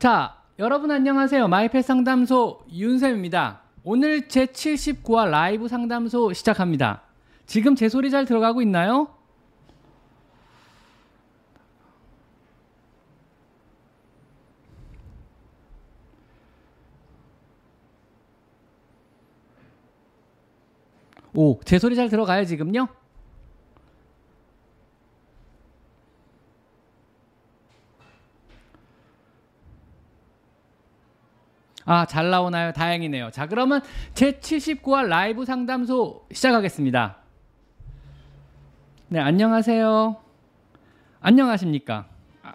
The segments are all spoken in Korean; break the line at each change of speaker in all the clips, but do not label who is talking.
자, 여러분 안녕하세요. 마이펫 상담소 윤쌤입니다. 오늘 제 79화 라이브 상담소 시작합니다. 지금 제 소리 잘 들어가고 있나요? 오, 제 소리 잘 들어가요, 지금요? 아, 잘 나오나요? 다행이네요. 자, 그러면 제 79화 라이브 상담소 시작하겠습니다. 네, 안녕하세요. 안녕하십니까? 아.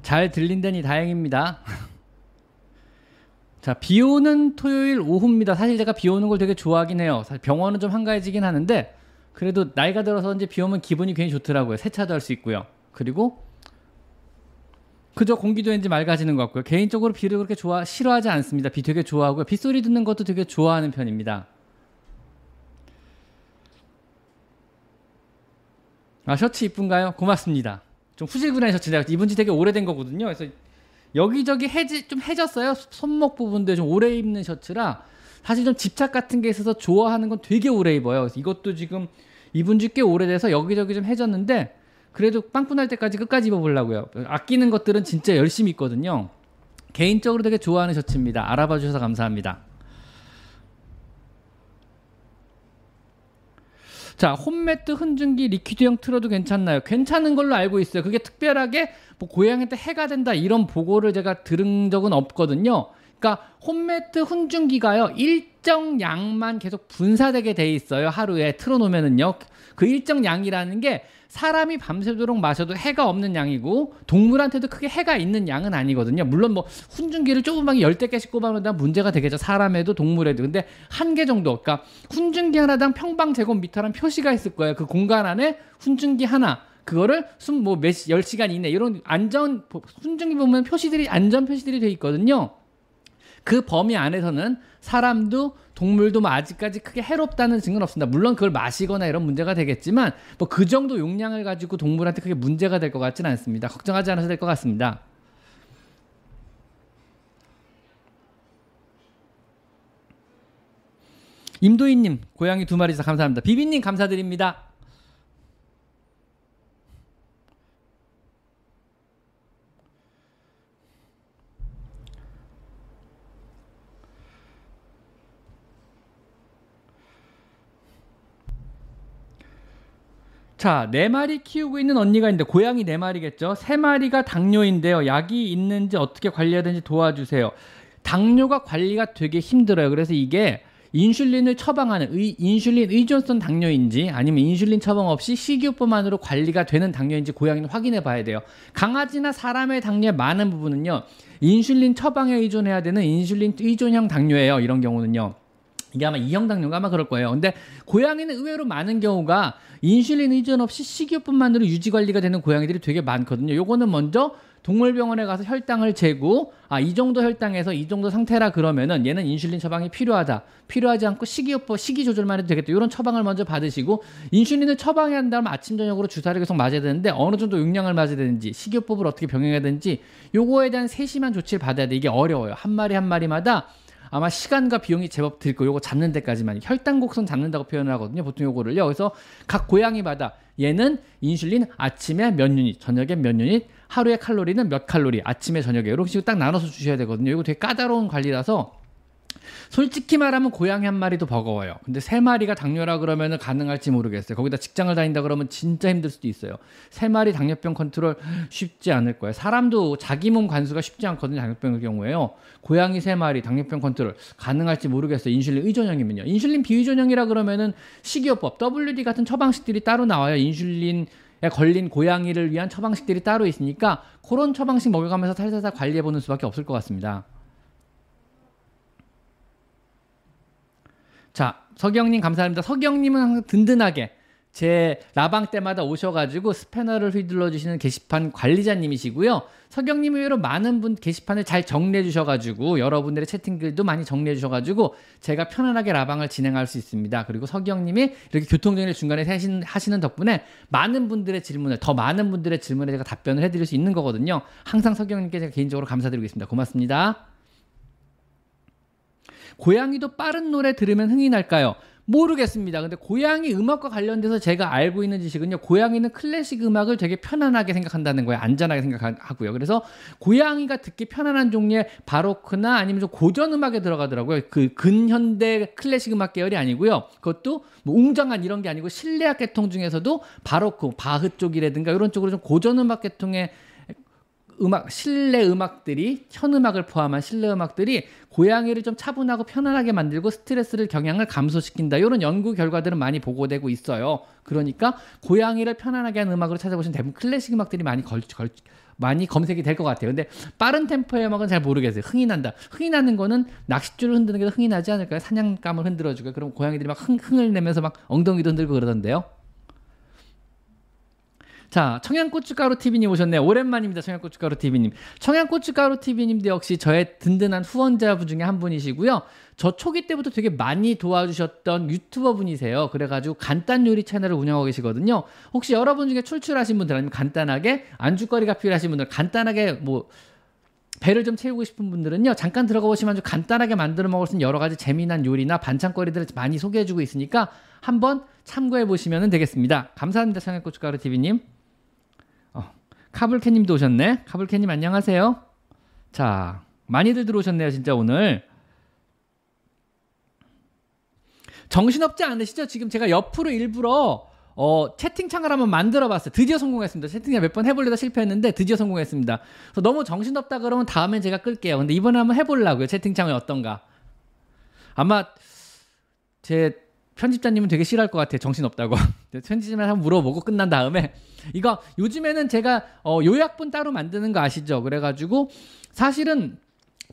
잘 들린다니 다행입니다. 자, 비 오는 토요일 오후입니다. 사실 제가 비 오는 걸 되게 좋아하긴 해요. 사실 병원은 좀 한가해지긴 하는데 그래도 나이가 들어서 이제 비 오면 기분이 괜히 좋더라고요. 세차도 할 수 있고요. 그리고 그저 공기도 왠지 맑아지는 것 같고요. 개인적으로 비를 그렇게 좋아 싫어하지 않습니다. 비 되게 좋아하고요. 빗소리 듣는 것도 되게 좋아하는 편입니다. 아 셔츠 이쁜가요? 고맙습니다. 좀 후질근한 셔츠 내가 입은 지 되게 오래된 거거든요. 그래서 여기저기 해지 좀 해졌어요. 손목 부분도 좀 오래 입는 셔츠라 사실 좀 집착 같은 게 있어서 좋아하는 건 되게 오래 입어요. 이것도 지금 입은 지 꽤 오래돼서 여기저기 좀 해졌는데 그래도 빵꾸 날 때까지 끝까지 입어보려고요. 아끼는 것들은 진짜 열심히 입거든요. 개인적으로 되게 좋아하는 셔츠입니다. 알아봐 주셔서 감사합니다. 자, 홈매트 흔증기 리퀴드형 틀어도 괜찮나요? 괜찮은 걸로 알고 있어요. 그게 특별하게 뭐 고양이한테 해가 된다 이런 보고를 제가 들은 적은 없거든요. 그러니까 홈매트 훈증기가요 일정 양만 계속 분사되게 돼 있어요 하루에 틀어놓으면은요 그 일정 양이라는 게 사람이 밤새도록 마셔도 해가 없는 양이고 동물한테도 크게 해가 있는 양은 아니거든요. 물론 뭐 훈증기를 조그맣게 열대 개씩 꼽아놓다 문제가 되겠죠. 사람에도 동물에도. 근데 한 개 정도. 그러니까 훈증기 하나당 평방 제곱미터란 표시가 있을 거예요. 그 공간 안에 훈증기 하나. 그거를 숨뭐몇 열 시간 이내 이런 안전 훈증기 보면 표시들이 안전 표시들이 돼 있거든요. 그 범위 안에서는 사람도 동물도 뭐 아직까지 크게 해롭다는 증거는 없습니다. 물론 그걸 마시거나 이런 문제가 되겠지만 뭐 그 정도 용량을 가지고 동물한테 크게 문제가 될 것 같지는 않습니다. 걱정하지 않아도 될 것 같습니다. 임도희님 고양이 두 마리 서 감사합니다. 비비님 감사드립니다. 자, 네 마리 키우고 있는 언니가 있는데 고양이 네 마리겠죠? 세 마리가 당뇨인데요. 약이 있는지 어떻게 관리해야 되는지 도와주세요. 당뇨가 관리가 되게 힘들어요. 그래서 이게 인슐린을 처방하는 의, 인슐린 의존성 당뇨인지 아니면 인슐린 처방 없이 식이요법만으로 관리가 되는 당뇨인지 고양이는 확인해 봐야 돼요. 강아지나 사람의 당뇨의 많은 부분은요. 인슐린 처방에 의존해야 되는 인슐린 의존형 당뇨예요. 이런 경우는요. 이게 아마 이형 당뇨가 아마 그럴 거예요. 근데 고양이는 의외로 많은 경우가 인슐린 의존 없이 식이요법만으로 유지 관리가 되는 고양이들이 되게 많거든요. 요거는 먼저 동물병원에 가서 혈당을 재고 아 이 정도 혈당에서 이 정도 상태라 그러면은 얘는 인슐린 처방이 필요하다. 필요하지 않고 식이요법 식이 조절만 해도 되겠다. 이런 처방을 먼저 받으시고 인슐린을 처방해야 한다면 아침 저녁으로 주사를 계속 맞아야 되는데 어느 정도 용량을 맞아야 되는지 식이요법을 어떻게 병행해야 되는지 요거에 대한 세심한 조치를 받아야 돼. 이게 어려워요. 한 마리 한 마리마다 아마 시간과 비용이 제법 들 거. 요거 잡는 데까지만 혈당 곡선 잡는다고 표현을 하거든요. 보통 요거를요. 그래서 각 고양이마다 얘는 인슐린 아침에 몇 유닛, 저녁에 몇 유닛, 하루에 칼로리는 몇 칼로리, 아침에 저녁에 이렇게 식으로 딱 나눠서 주셔야 되거든요. 이거 되게 까다로운 관리라서 솔직히 말하면 고양이 한 마리도 버거워요. 근데 세 마리가 당뇨라 그러면 가능할지 모르겠어요. 거기다 직장을 다닌다 그러면 진짜 힘들 수도 있어요. 세 마리 당뇨병 컨트롤 쉽지 않을 거예요. 사람도 자기 몸 간수가 쉽지 않거든요. 당뇨병의 경우에요. 고양이 세 마리 당뇨병 컨트롤 가능할지 모르겠어요. 인슐린 의존형이면요. 인슐린 비의존형이라 그러면은 식이요법 WD 같은 처방식들이 따로 나와요. 인슐린 에 걸린 고양이를 위한 처방식들이 따로 있으니까 그런 처방식 먹여가면서 살살살 관리해보는 수밖에 없을 것 같습니다. 자, 서경님 감사합니다. 서경님은 항상 든든하게 제 라방 때마다 오셔가지고 스패너를 휘둘러 주시는 게시판 관리자님이시고요. 서경님 의외로 많은 분 게시판을 잘 정리해 주셔가지고 여러분들의 채팅글도 많이 정리해 주셔가지고 제가 편안하게 라방을 진행할 수 있습니다. 그리고 서경님이 이렇게 교통정리를 중간에 하시는, 덕분에 많은 분들의 질문을 더 많은 분들의 질문에 제가 답변을 해드릴 수 있는 거거든요. 항상 서경님께 제가 개인적으로 감사드리고 있습니다. 고맙습니다. 고양이도 빠른 노래 들으면 흥이 날까요? 모르겠습니다. 근데 고양이 음악과 관련돼서 제가 알고 있는 지식은요. 고양이는 클래식 음악을 되게 편안하게 생각한다는 거예요. 안전하게 생각하고요. 그래서 고양이가 듣기 편안한 종류의 바로크나 아니면 좀 고전 음악에 들어가더라고요. 그 근현대 클래식 음악 계열이 아니고요. 그것도 뭐 웅장한 이런 게 아니고 실내악 계통 중에서도 바로크, 바흐 쪽이라든가 이런 쪽으로 좀 고전 음악 계통의 음악 실내 음악들이 현음악을 포함한 실내 음악들이 고양이를 좀 차분하고 편안하게 만들고 스트레스를 경향을 감소시킨다. 이런 연구 결과들은 많이 보고되고 있어요. 그러니까 고양이를 편안하게 하는 음악으로 찾아보시면 대부분 클래식 음악들이 많이 걸, 걸 많이 검색이 될 것 같아요. 근데 빠른 템포의 음악은 잘 모르겠어요. 흥이 난다. 흥이 나는 거는 낚싯줄을 흔드는 게더 흥이 나지 않을까요? 사냥감을 흔들어주고 그럼 고양이들이 막 흥, 흥을 내면서 막 엉덩이도 흔들고 그러던데요. 자, 청양고춧가루 TV님 오셨네요. 오랜만입니다. 청양고춧가루 TV님. 청양고춧가루 TV님도 역시 저의 든든한 후원자분 중에 한 분이시고요. 저 초기 때부터 되게 많이 도와주셨던 유튜버 분이세요. 그래가지고 간단 요리 채널을 운영하고 계시거든요. 혹시 여러분 중에 출출하신 분들 아니면 간단하게 안주거리가 필요하신 분들 간단하게 뭐 배를 좀 채우고 싶은 분들은요 잠깐 들어가 보시면 아주 간단하게 만들어 먹을 수 있는 여러 가지 재미난 요리나 반찬거리들을 많이 소개해주고 있으니까 한번 참고해 보시면 되겠습니다. 감사합니다, 청양고춧가루 TV님. 카불캐님도 오셨네. 카불캐님 안녕하세요. 자, 많이들 들어오셨네요, 진짜 오늘. 정신없지 않으시죠? 지금 제가 옆으로 일부러 어, 채팅창을 한번 만들어 봤어요. 드디어 성공했습니다. 채팅창 몇 번 해보려다 실패했는데 드디어 성공했습니다. 그래서 너무 정신없다 그러면 다음엔 제가 끌게요. 근데 이번에 한번 해보려고요. 채팅창이 어떤가. 아마 제 편집자님은 되게 싫어할 것 같아요. 정신 없다고. 편집자님 한번 물어보고 끝난 다음에 이거 요즘에는 제가 어, 요약본 따로 만드는 거 아시죠? 그래가지고 사실은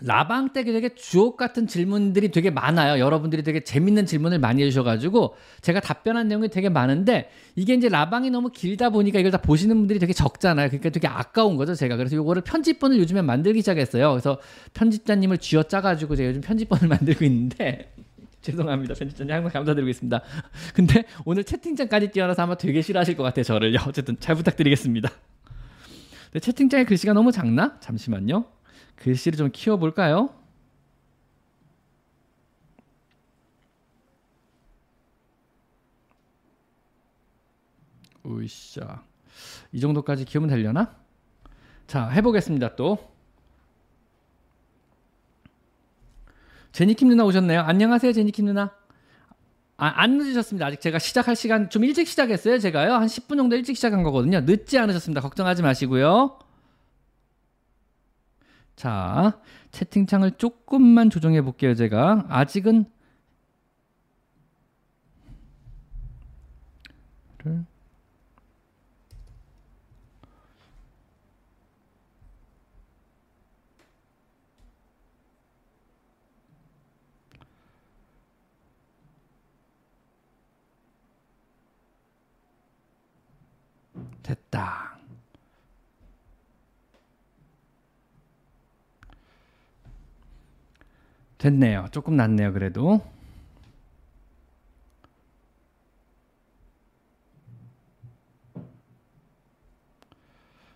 라방 때 되게 주옥 같은 질문들이 되게 많아요. 여러분들이 되게 재밌는 질문을 많이 해주셔가지고 제가 답변한 내용이 되게 많은데 이게 이제 라방이 너무 길다 보니까 이걸 다 보시는 분들이 되게 적잖아요. 그러니까 되게 아까운 거죠, 제가. 그래서 요거를 편집본을 요즘에 만들기 시작했어요. 그래서 편집자님을 쥐어 짜가지고 제가 요즘 편집본을 만들고 있는데 죄송합니다. 편집자님 항상 감사드리고 있습니다. 근데 오늘 채팅창까지 뛰어나서 아마 되게 싫어하실 것 같아요. 저를요. 어쨌든 잘 부탁드리겠습니다. 근데 채팅창에 글씨가 너무 작나? 잠시만요. 글씨를 좀 키워볼까요? 으쌰. 이 정도까지 키우면 되려나? 자, 해보겠습니다, 또. 제니킴 누나 오셨네요. 안녕하세요, 제니킴 누나. 아, 안 늦으셨습니다. 아직 제가 시작할 시간 좀 일찍 시작했어요. 제가요. 한 10분 정도 일찍 시작한 거거든요. 늦지 않으셨습니다. 걱정하지 마시고요. 자, 채팅창을 조금만 조정해 볼게요. 제가 아직은 됐다. 됐네요. 조금 낫네요. 그래도.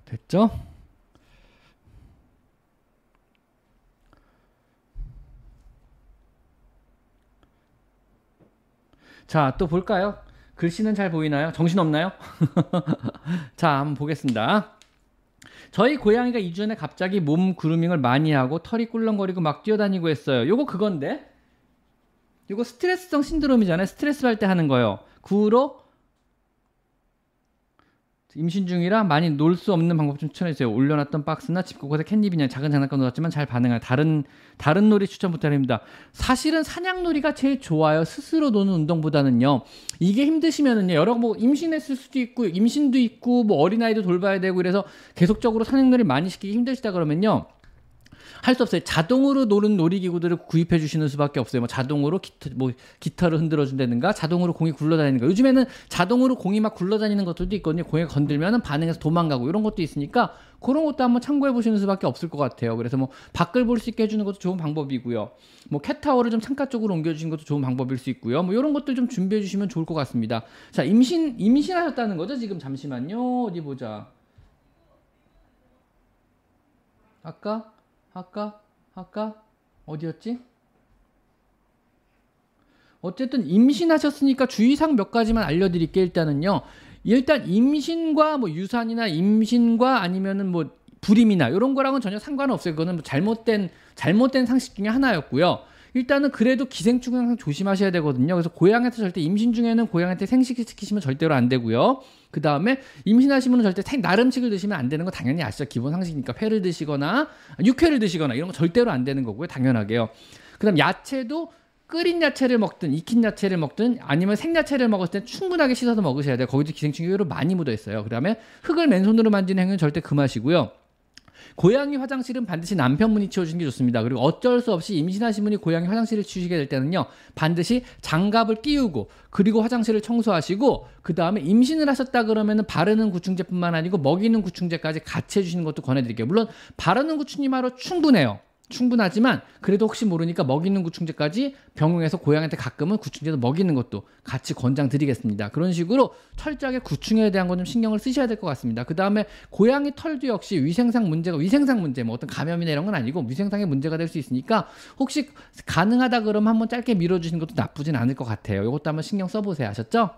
됐죠? 자, 또 볼까요? 글씨는 잘 보이나요? 정신 없나요? 자, 한번 보겠습니다. 저희 고양이가 2주 전에 갑자기 몸 그루밍을 많이 하고 털이 꿀렁거리고 막 뛰어다니고 했어요. 요거 그건데? 요거 스트레스성 신드롬이잖아요. 스트레스 받을 때 하는 거요. 그 후로 임신 중이라 많이 놀 수 없는 방법 좀 추천해 주세요. 올려놨던 박스나 집 곳곳에 캔디비냐 작은 장난감 놓았지만 잘 반응할 다른 다른 놀이 추천 부탁드립니다. 사실은 사냥놀이가 제일 좋아요. 스스로 노는 운동보다는요. 이게 힘드시면은요. 여러 뭐 임신했을 수도 있고 임신도 있고 뭐 어린아이도 돌봐야 되고 그래서 계속적으로 사냥놀이 많이 시키기 힘드시다 그러면요. 할 수 없어요. 자동으로 노는 놀이기구들을 구입해 주시는 수밖에 없어요. 뭐 자동으로 기타, 뭐 기타를 흔들어 준다든가 자동으로 공이 굴러다니는 거. 요즘에는 자동으로 공이 막 굴러다니는 것들도 있거든요. 공에 건들면은 반응해서 도망가고 이런 것도 있으니까 그런 것도 한번 참고해 보시는 수밖에 없을 것 같아요. 그래서 뭐 밖을 볼 수 있게 해주는 것도 좋은 방법이고요. 뭐 캣타워를 좀 창가 쪽으로 옮겨주시는 것도 좋은 방법일 수 있고요. 뭐 이런 것들 좀 준비해 주시면 좋을 것 같습니다. 자 임신 임신하셨다는 거죠? 지금 잠시만요. 어디 보자. 아까 아까 아까 어디였지? 어쨌든 임신하셨으니까 주의사항 몇 가지만 알려드릴게요. 일단은요. 일단 임신과 뭐 유산이나 임신과 아니면은 뭐 불임이나 이런 거랑은 전혀 상관없어요. 그거는 뭐 잘못된 잘못된 상식 중에 하나였고요. 일단은 그래도 기생충은 항상 조심하셔야 되거든요. 그래서 고양이한테 절대 임신 중에는 고양이한테 생식시키시면 절대로 안 되고요. 그 다음에 임신하시면 절대 생, 나름식을 드시면 안 되는 거 당연히 아시죠. 기본 상식이니까 회를 드시거나 육회를 드시거나 이런 거 절대로 안 되는 거고요. 당연하게요. 그 다음 야채도 끓인 야채를 먹든 익힌 야채를 먹든 아니면 생야채를 먹었을 때 충분하게 씻어서 먹으셔야 돼요. 거기도 기생충이 의외로 많이 묻어 있어요. 그다음에 흙을 맨손으로 만지는 행위는 절대 금하시고요. 고양이 화장실은 반드시 남편분이 치워주는 게 좋습니다. 그리고 어쩔 수 없이 임신하신 분이 고양이 화장실을 치우시게 될 때는요, 반드시 장갑을 끼우고, 그리고 화장실을 청소하시고, 그 다음에 임신을 하셨다 그러면은 바르는 구충제뿐만 아니고 먹이는 구충제까지 같이 해주시는 것도 권해드릴게요. 물론 바르는 구충제만으로 충분해요. 충분하지만 그래도 혹시 모르니까 먹이는 구충제까지 병원에서 고양이한테 가끔은 구충제도 먹이는 것도 같이 권장드리겠습니다. 그런 식으로 철저하게 구충에 대한 건 좀 신경을 쓰셔야 될 것 같습니다. 그 다음에 고양이 털도 역시 위생상 문제가 위생상 문제 뭐 어떤 감염이나 이런 건 아니고 위생상의 문제가 될 수 있으니까 혹시 가능하다 그러면 한번 짧게 밀어주시는 것도 나쁘진 않을 것 같아요. 이것도 한번 신경 써보세요. 아셨죠?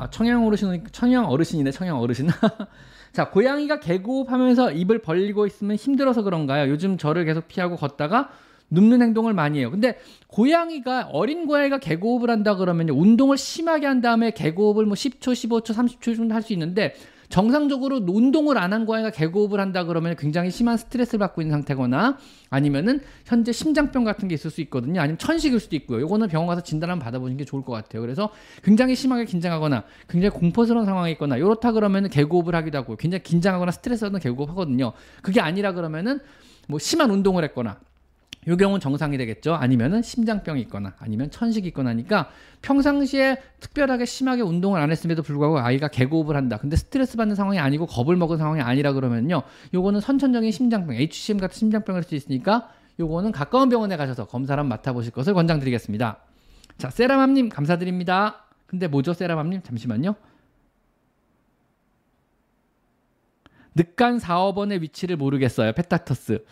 아, 청양 어르신, 청양 어르신이네, 청양 어르신. 자, 고양이가 개고흡하면서 입을 벌리고 있으면 힘들어서 그런가요? 요즘 저를 계속 피하고 걷다가 눕는 행동을 많이 해요. 근데 고양이가 어린 고양이가 개고흡을 한다 그러면요. 운동을 심하게 한 다음에 개고흡을 뭐 10초, 15초, 30초 정도 할 수 있는데 정상적으로 운동을 안한 고양이가 개고흡을 한다 그러면 굉장히 심한 스트레스를 받고 있는 상태거나 아니면은 현재 심장병 같은 게 있을 수 있거든요. 아니면 천식일 수도 있고요. 요거는 병원 가서 진단 한번 받아보시는 게 좋을 것 같아요. 그래서 굉장히 심하게 긴장하거나 굉장히 공포스러운 상황이 있거나 이렇다 그러면은 개고흡을 하기도 하고 굉장히 긴장하거나 스트레스 받는 개고흡 하거든요. 그게 아니라 그러면은 뭐 심한 운동을 했거나 요 경우는 정상이 되겠죠. 아니면은 심장병이 있거나 아니면 천식이 있거나 하니까 평상시에 특별하게 심하게 운동을 안 했음에도 불구하고 아이가 개고흡을 한다. 근데 스트레스 받는 상황이 아니고 겁을 먹은 상황이 아니라 그러면요. 요거는 선천적인 심장병, HCM 같은 심장병일 수 있으니까 요거는 가까운 병원에 가셔서 검사를 맡아보실 것을 권장드리겠습니다. 자, 세라맘님 감사드립니다. 근데 뭐죠, 세라맘님? 잠시만요. 늑간 4, 5번의 위치를 모르겠어요. 페타터스.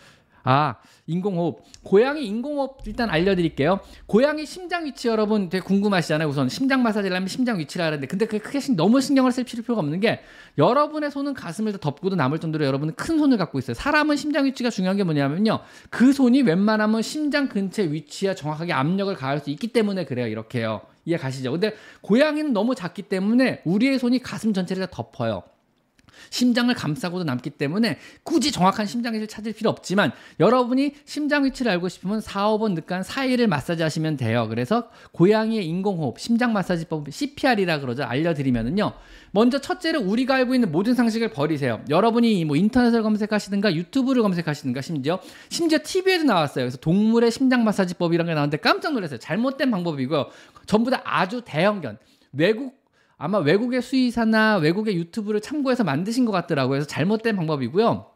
아, 인공호흡. 고양이 인공호흡 일단 알려드릴게요. 고양이 심장 위치 여러분 되게 궁금하시잖아요. 우선 심장 마사지를 하면 심장 위치를 하는데 근데 그게 크게 너무 신경을 쓸 필요가 없는 게 여러분의 손은 가슴을 덮고도 남을 정도로 여러분은 큰 손을 갖고 있어요. 사람은 심장 위치가 중요한 게 뭐냐면요. 그 손이 웬만하면 심장 근처 위치에 정확하게 압력을 가할 수 있기 때문에 그래요. 이렇게요. 이해 가시죠? 근데 고양이는 너무 작기 때문에 우리의 손이 가슴 전체를 다 덮어요. 심장을 감싸고도 남기 때문에 굳이 정확한 심장 위치를 찾을 필요 없지만 여러분이 심장 위치를 알고 싶으면 4, 5번 늑간 사이를 마사지 하시면 돼요. 그래서 고양이의 인공호흡, 심장 마사지법 CPR이라 그러죠. 알려드리면은요. 먼저 첫째로 우리가 알고 있는 모든 상식을 버리세요. 여러분이 뭐 인터넷을 검색하시든가 유튜브를 검색하시든가 심지어 심지어 TV에도 나왔어요. 그래서 동물의 심장 마사지법이라는 게 나왔는데 깜짝 놀랐어요. 잘못된 방법이고요. 전부 다 아주 대형견 외국 아마 외국의 수의사나 외국의 유튜브를 참고해서 만드신 것 같더라고요. 그래서 잘못된 방법이고요.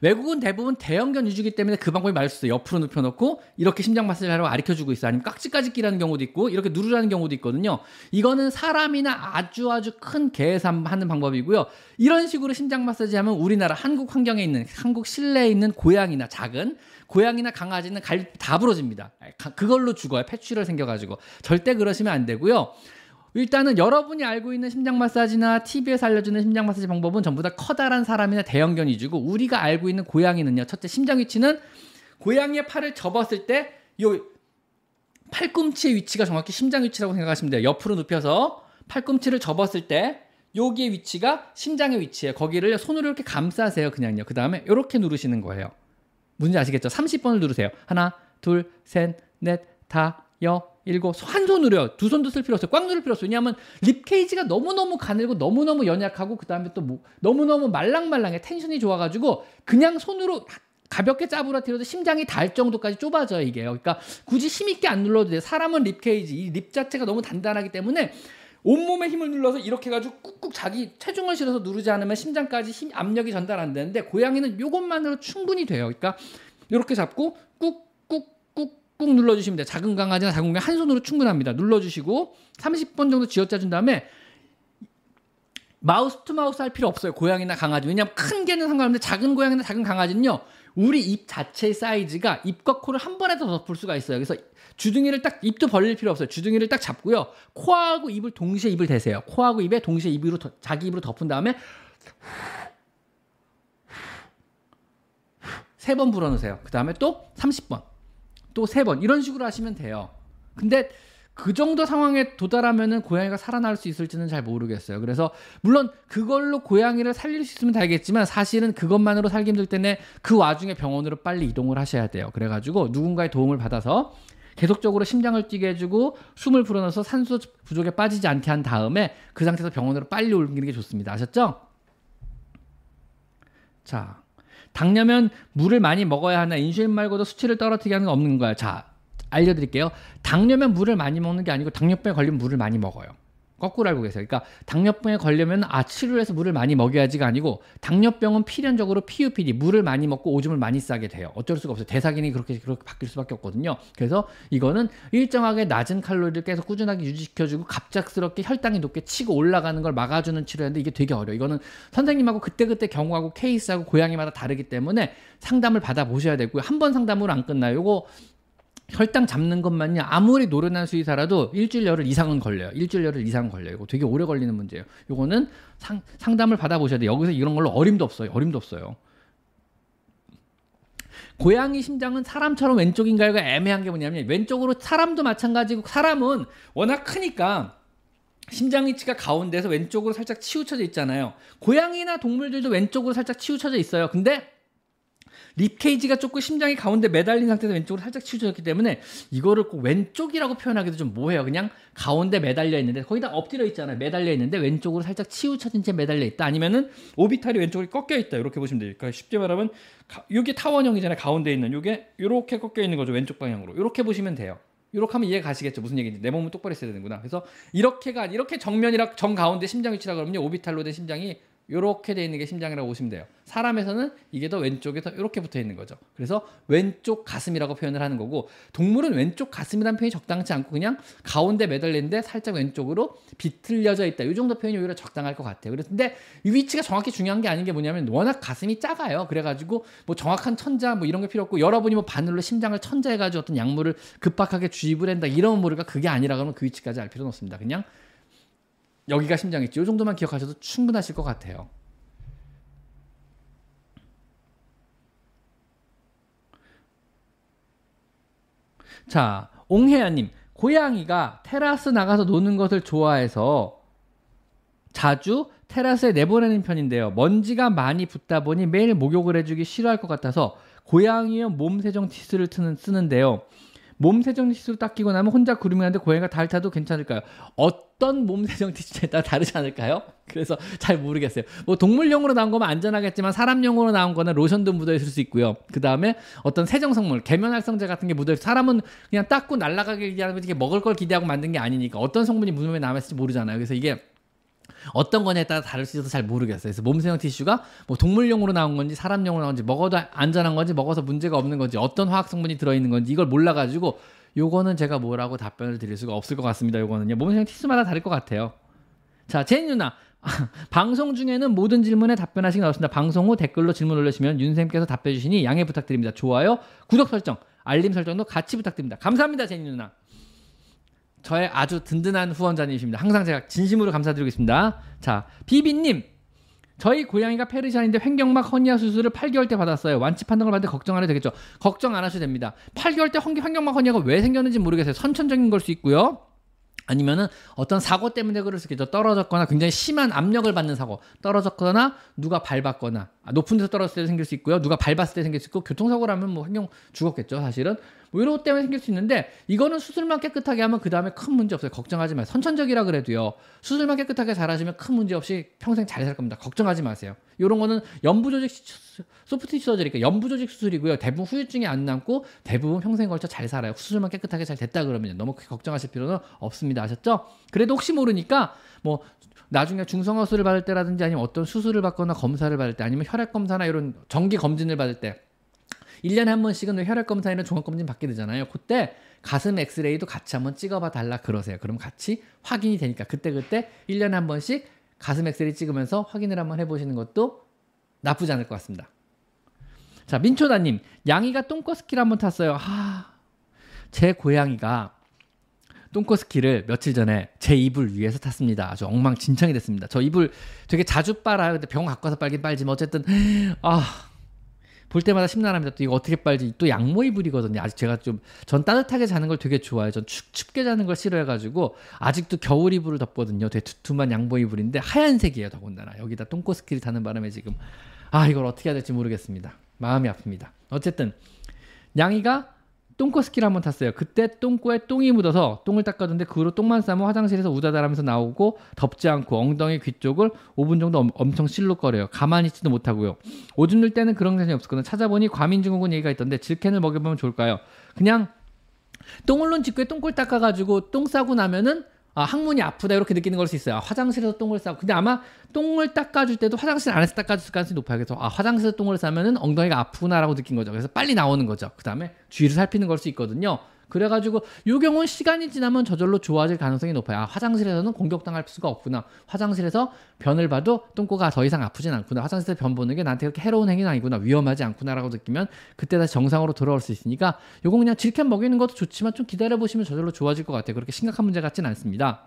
외국은 대부분 대형견 위주기 때문에 그 방법이 맞을 수 있어요. 옆으로 눕혀놓고 이렇게 심장 마사지를 하라고 가르쳐주고 있어요. 아니면 깍지까지 끼라는 경우도 있고 이렇게 누르라는 경우도 있거든요. 이거는 사람이나 아주 아주 큰 개에서 하는 방법이고요. 이런 식으로 심장 마사지 하면 우리나라 한국 환경에 있는 한국 실내에 있는 고양이나 작은 고양이나 강아지는 갈 다 부러집니다. 그걸로 죽어요. 폐출혈 생겨가지고 절대 그러시면 안 되고요. 일단은 여러분이 알고 있는 심장 마사지나 TV에서 알려주는 심장 마사지 방법은 전부 다 커다란 사람이나 대형견 위주고 우리가 알고 있는 고양이는요. 첫째 심장 위치는 고양이의 팔을 접었을 때 요 팔꿈치의 위치가 정확히 심장 위치라고 생각하시면 돼요. 옆으로 눕혀서 팔꿈치를 접었을 때 여기의 위치가 심장의 위치예요. 거기를 손으로 이렇게 감싸세요. 그냥요. 그 다음에 이렇게 누르시는 거예요. 문제 아시겠죠? 30번을 누르세요. 하나, 둘, 셋, 넷, 다, 여, 일곱. 한 손으로요. 두 손도 쓸 필요 없어요. 꽉 누를 필요 없어요. 왜냐하면 rib cage가 너무너무 가늘고 너무너무 연약하고 그다음에 또 뭐, 너무너무 말랑말랑해. 텐션이 좋아가지고 그냥 손으로 가볍게 짜부러뜨려도 심장이 닿을 정도까지 좁아져요 이게요. 그러니까 굳이 힘있게 안 눌러도 돼요. 사람은 rib cage, 이 rib 자체가 너무 단단하기 때문에 온몸에 힘을 눌러서 이렇게 해가지고 꾹꾹 자기 체중을 실어서 누르지 않으면 심장까지 힘 압력이 전달 안 되는데 고양이는 이것만으로 충분히 돼요. 그러니까 이렇게 잡고 꾹 꾹꾹꾹 눌러주시면 돼요. 작은 강아지나 작은 강아지 한 손으로 충분합니다. 눌러주시고 30번 정도 쥐어짜준 다음에 mouth to mouth 할 필요 없어요. 고양이나 강아지. 왜냐하면 큰 개는 상관없는데 작은 고양이나 작은 강아지는요. 우리 입 자체의 사이즈가 입과 코를 한 번에 더 덮을 수가 있어요. 그래서 주둥이를 딱 입도 벌릴 필요 없어요. 주둥이를 딱 잡고요. 코하고 입을 동시에 입을 대세요. 코하고 입에 동시에 입으로 자기 입으로 덮은 다음에 세 번 불어넣으세요. 그 다음에 또 30번, 또 세 번 이런 식으로 하시면 돼요. 근데 그 정도 상황에 도달하면은 고양이가 살아날 수 있을지는 잘 모르겠어요. 그래서 물론 그걸로 고양이를 살릴 수 있으면 다겠지만 사실은 그것만으로 살기 힘들 때는 그 와중에 병원으로 빨리 이동을 하셔야 돼요. 그래가지고 누군가의 도움을 받아서 계속적으로 심장을 뛰게 해주고 숨을 불어넣어서 산소 부족에 빠지지 않게 한 다음에 그 상태에서 병원으로 빨리 옮기는 게 좋습니다. 아셨죠? 자, 당뇨면 물을 많이 먹어야 하나 인슐린 말고도 수치를 떨어뜨리게 하는 건 없는 거야. 자, 알려드릴게요. 당뇨면 물을 많이 먹는 게 아니고 당뇨병에 걸리면 물을 많이 먹어요. 거꾸로 알고 계세요. 그러니까 당뇨병에 걸려면 아 치료를 해서 물을 많이 먹여야지가 아니고 당뇨병은 필연적으로 PUPD 물을 많이 먹고 오줌을 많이 싸게 돼요. 어쩔 수가 없어요. 대사기능이 그렇게 그렇게 바뀔 수밖에 없거든요. 그래서 이거는 일정하게 낮은 칼로리를 계속 꾸준하게 유지시켜주고 갑작스럽게 혈당이 높게 치고 올라가는 걸 막아주는 치료인데 이게 되게 어려워. 이거는 선생님하고 그때그때 경우하고 케이스하고 고양이마다 다르기 때문에 상담을 받아 보셔야 되고요. 한 번 상담으로 안 끝나요. 요거 혈당 잡는 것만요 아무리 노련한 수의사라도 일주일 열흘 이상은 걸려요. 일주일 열흘 이상 걸려요. 이거 되게 오래 걸리는 문제예요. 요거는 상, 상담을 받아보셔야 돼요. 여기서 이런 걸로 어림도 없어요. 어림도 없어요. 고양이 심장은 사람처럼 왼쪽인가요가 애매한 게 뭐냐면 왼쪽으로 사람도 마찬가지고 사람은 워낙 크니까 심장 위치가 가운데서 왼쪽으로 살짝 치우쳐져 있잖아요. 고양이나 동물들도 왼쪽으로 살짝 치우쳐져 있어요. 근데 립 케이지가 조금 심장이 가운데 매달린 상태에서 왼쪽으로 살짝 치우쳐졌기 때문에 이거를 꼭 왼쪽이라고 표현하기도 좀 뭐해요. 그냥 가운데 매달려 있는데 거기다 엎드려 있잖아요. 매달려 있는데 왼쪽으로 살짝 치우쳐진 채 매달려 있다. 아니면은 오비탈이 왼쪽으로 꺾여 있다. 이렇게 보시면 돼요. 그러니까 쉽게 말하면 이게 타원형이잖아요. 가운데 있는 이게 이렇게 꺾여 있는 거죠. 왼쪽 방향으로. 이렇게 보시면 돼요. 이렇게 하면 이해 가시겠죠 무슨 얘기인지 내 몸은 똑바로 있어야 되는구나 그래서 이렇게가 이렇게 정면이라 정 가운데 심장 위치라 그러면 오비탈로 된 심장이 이렇게 돼 있는 게 심장이라고 보시면 돼요. 사람에서는 이게 더 왼쪽에서 이렇게 붙어 있는 거죠. 그래서 왼쪽 가슴이라고 표현을 하는 거고 동물은 왼쪽 가슴이라는 표현이 적당치 않고 그냥 가운데 매달리는데 살짝 왼쪽으로 비틀려져 있다. 이 정도 표현이 오히려 적당할 것 같아요. 그런데 이 위치가 정확히 중요한 게 아닌 게 뭐냐면 워낙 가슴이 작아요. 그래가지고 뭐 정확한 천자 뭐 이런 게 필요 없고 여러분이 뭐 바늘로 심장을 천자해가지고 어떤 약물을 급박하게 주입을 한다 이런 모르가 그게 아니라 그러면 그 위치까지 알 필요는 없습니다. 그냥 여기가 심장이지. 이 정도만 기억하셔도 충분하실 것 같아요. 자, 옹혜아님. 고양이가 테라스 나가서 노는 것을 좋아해서 자주 테라스에 내보내는 편인데요. 먼지가 많이 붙다 보니 매일 목욕을 해주기 싫어할 것 같아서 고양이용 몸 세정 티스를 쓰는데요. 몸 세정 티슈를 닦이고 나면 혼자 구름이 하는데 고양이가 닳아도 괜찮을까요? 어떤 몸 세정 티슈에 따라 다르지 않을까요? 그래서 잘 모르겠어요. 뭐 동물용으로 나온 거면 안전하겠지만 사람용으로 나온 거는 로션도 묻어 있을 수 있고요. 그 다음에 어떤 세정 성물, 계면 활성제 같은 게 묻어 있어 사람은 그냥 닦고 날아가길 기대하는 게 먹을 걸 기대하고 만든 게 아니니까 어떤 성분이 무덤에 남았을지 모르잖아요. 그래서 이게 어떤 거냐에 따라 다를 수 있어서 잘 모르겠어요. 그래서 몸세형 티슈가 뭐 동물용으로 나온 건지 사람용으로 나온 건지 먹어도 안전한 건지 먹어서 문제가 없는 건지 어떤 화학 성분이 들어있는 건지 이걸 몰라가지고 요거는 제가 뭐라고 답변을 드릴 수가 없을 것 같습니다. 요거는요. 몸세형 티슈마다 다를 것 같아요. 자, 제니 누나. 방송 중에는 모든 질문에 답변하시기 나왔습니다. 방송 후 댓글로 질문 올려주시면 윤쌤께서 답해 주시니 양해 부탁드립니다. 좋아요, 구독 설정, 알림 설정도 같이 부탁드립니다. 감사합니다, 제니 누나. 저의 아주 든든한 후원자님이십니다. 항상 제가 진심으로 감사드리고 있습니다. 자, 비비님. 저희 고양이가 페르시안인데 횡격막 허니아 수술을 8개월 때 받았어요. 완치 판정을 받는데 걱정 안 해도 되겠죠. 걱정 안 하셔도 됩니다. 8개월 때 횡격막 허니아가 왜 생겼는지 모르겠어요. 선천적인 걸 수 있고요. 아니면은 어떤 사고 때문에 그럴 수 있겠죠. 떨어졌거나 굉장히 심한 압력을 받는 사고. 떨어졌거나 누가 밟았거나 아, 높은 데서 떨어졌을 때 생길 수 있고요. 누가 밟았을 때 생길 수 있고 교통사고라면 뭐 횡격 죽었겠죠. 사실은 뭐 이런 것 때문에 생길 수 있는데 이거는 수술만 깨끗하게 하면 그 다음에 큰 문제 없어요. 걱정하지 마세요. 선천적이라 그래도요. 수술만 깨끗하게 잘하시면 큰 문제 없이 평생 잘 살 겁니다. 걱정하지 마세요. 이런 거는 연부조직 소프트 서저리니까 연부조직 수술이고요. 대부분 후유증이 안 남고 대부분 평생 걸쳐 잘 살아요. 수술만 깨끗하게 잘 됐다 그러면 너무 걱정하실 필요는 없습니다. 아셨죠? 그래도 혹시 모르니까 뭐 나중에 중성화술을 받을 때라든지 아니면 어떤 수술을 받거나 검사를 받을 때 아니면 혈액 검사나 이런 정기 검진을 받을 때 1년에 한 번씩은 혈액 검사나 종합 검진 받게 되잖아요. 그때 가슴 엑스레이도 같이 한번 찍어봐 달라 그러세요. 그럼 같이 확인이 되니까 그때 그때 1년에 한 번씩 가슴 엑스레이 찍으면서 확인을 한번 해보시는 것도 나쁘지 않을 것 같습니다. 자 민초다님 양이가 똥꼬스키를 한번 탔어요. 하, 제 고양이가 똥꼬스키를 며칠 전에 제 이불 위에서 탔습니다. 아주 엉망진창이 됐습니다. 저 이불 되게 자주 빨아요. 근데 병원 갖고 와서 빨긴 빨지만 어쨌든 아. 볼 때마다 심란합니다. 또 이거 어떻게 빨지? 또 양모 이불이거든요. 아직 제가 좀 전 따뜻하게 자는 걸 되게 좋아해요. 전 축, 춥게 자는 걸 싫어해가지고 아직도 겨울 이불을 덮거든요. 되게 두툼한 양모 이불인데 하얀색이에요. 더군다나 여기다 똥꼬스키를 타는 바람에 지금 아 이걸 어떻게 해야 될지 모르겠습니다. 마음이 아픕니다. 어쨌든 양이가 똥꼬 스키를 한번 탔어요. 그때 똥꼬에 똥이 묻어서 똥을 닦았는데 그 후로 똥만 싸면 화장실에서 우다다라면서 나오고 덮지 않고 엉덩이 귀 쪽을 5분 정도 엄, 엄청 실룩거려요. 가만히 있지도 못하고요. 오줌 늘 때는 그런 현상이 없었거든요. 찾아보니 과민증후군 얘기가 있던데 질캔을 먹여보면 좋을까요? 그냥 똥을 논 직후에 똥꿀 닦아가지고 똥 싸고 나면은 아, 항문이 아프다 이렇게 느끼는 걸 수 있어요. 아, 화장실에서 똥을 싸고 근데 아마 똥을 닦아줄 때도 화장실 안에서 닦아줄 가능성이 높아요. 그래서 아, 화장실에서 똥을 싸면은 엉덩이가 아프구나라고 느낀 거죠. 그래서 빨리 나오는 거죠. 그 다음에 주위를 살피는 걸 수 있거든요. 그래가지고 요 경우는 시간이 지나면 저절로 좋아질 가능성이 높아요. 아, 화장실에서는 공격당할 수가 없구나. 화장실에서 변을 봐도 똥꼬가 더 이상 아프진 않구나. 화장실에서 변 보는 게 나한테 그렇게 해로운 행위는 아니구나. 위험하지 않구나라고 느끼면 그때 다시 정상으로 돌아올 수 있으니까 요거 그냥 질캔 먹이는 것도 좋지만 좀 기다려보시면 저절로 좋아질 것 같아요. 그렇게 심각한 문제 같진 않습니다.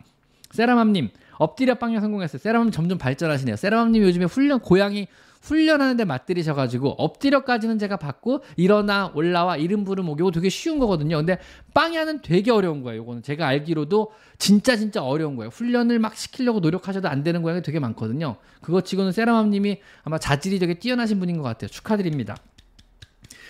세라맘님 엎드려 빵야 성공했어요. 세라맘 점점 발전하시네요. 세라맘님 요즘에 훈련 고양이 훈련하는데 맞들이셔가지고 엎드려까지는 제가 받고 일어나 올라와 이름 부름 오기 되게 쉬운 거거든요. 근데 빵야는 되게 어려운 거예요. 이거는 제가 알기로도 진짜 진짜 어려운 거예요. 훈련을 막 시키려고 노력하셔도 안 되는 고양이 되게 많거든요. 그거 치고는 세라맘님이 아마 자질이 되게 뛰어나신 분인 것 같아요. 축하드립니다.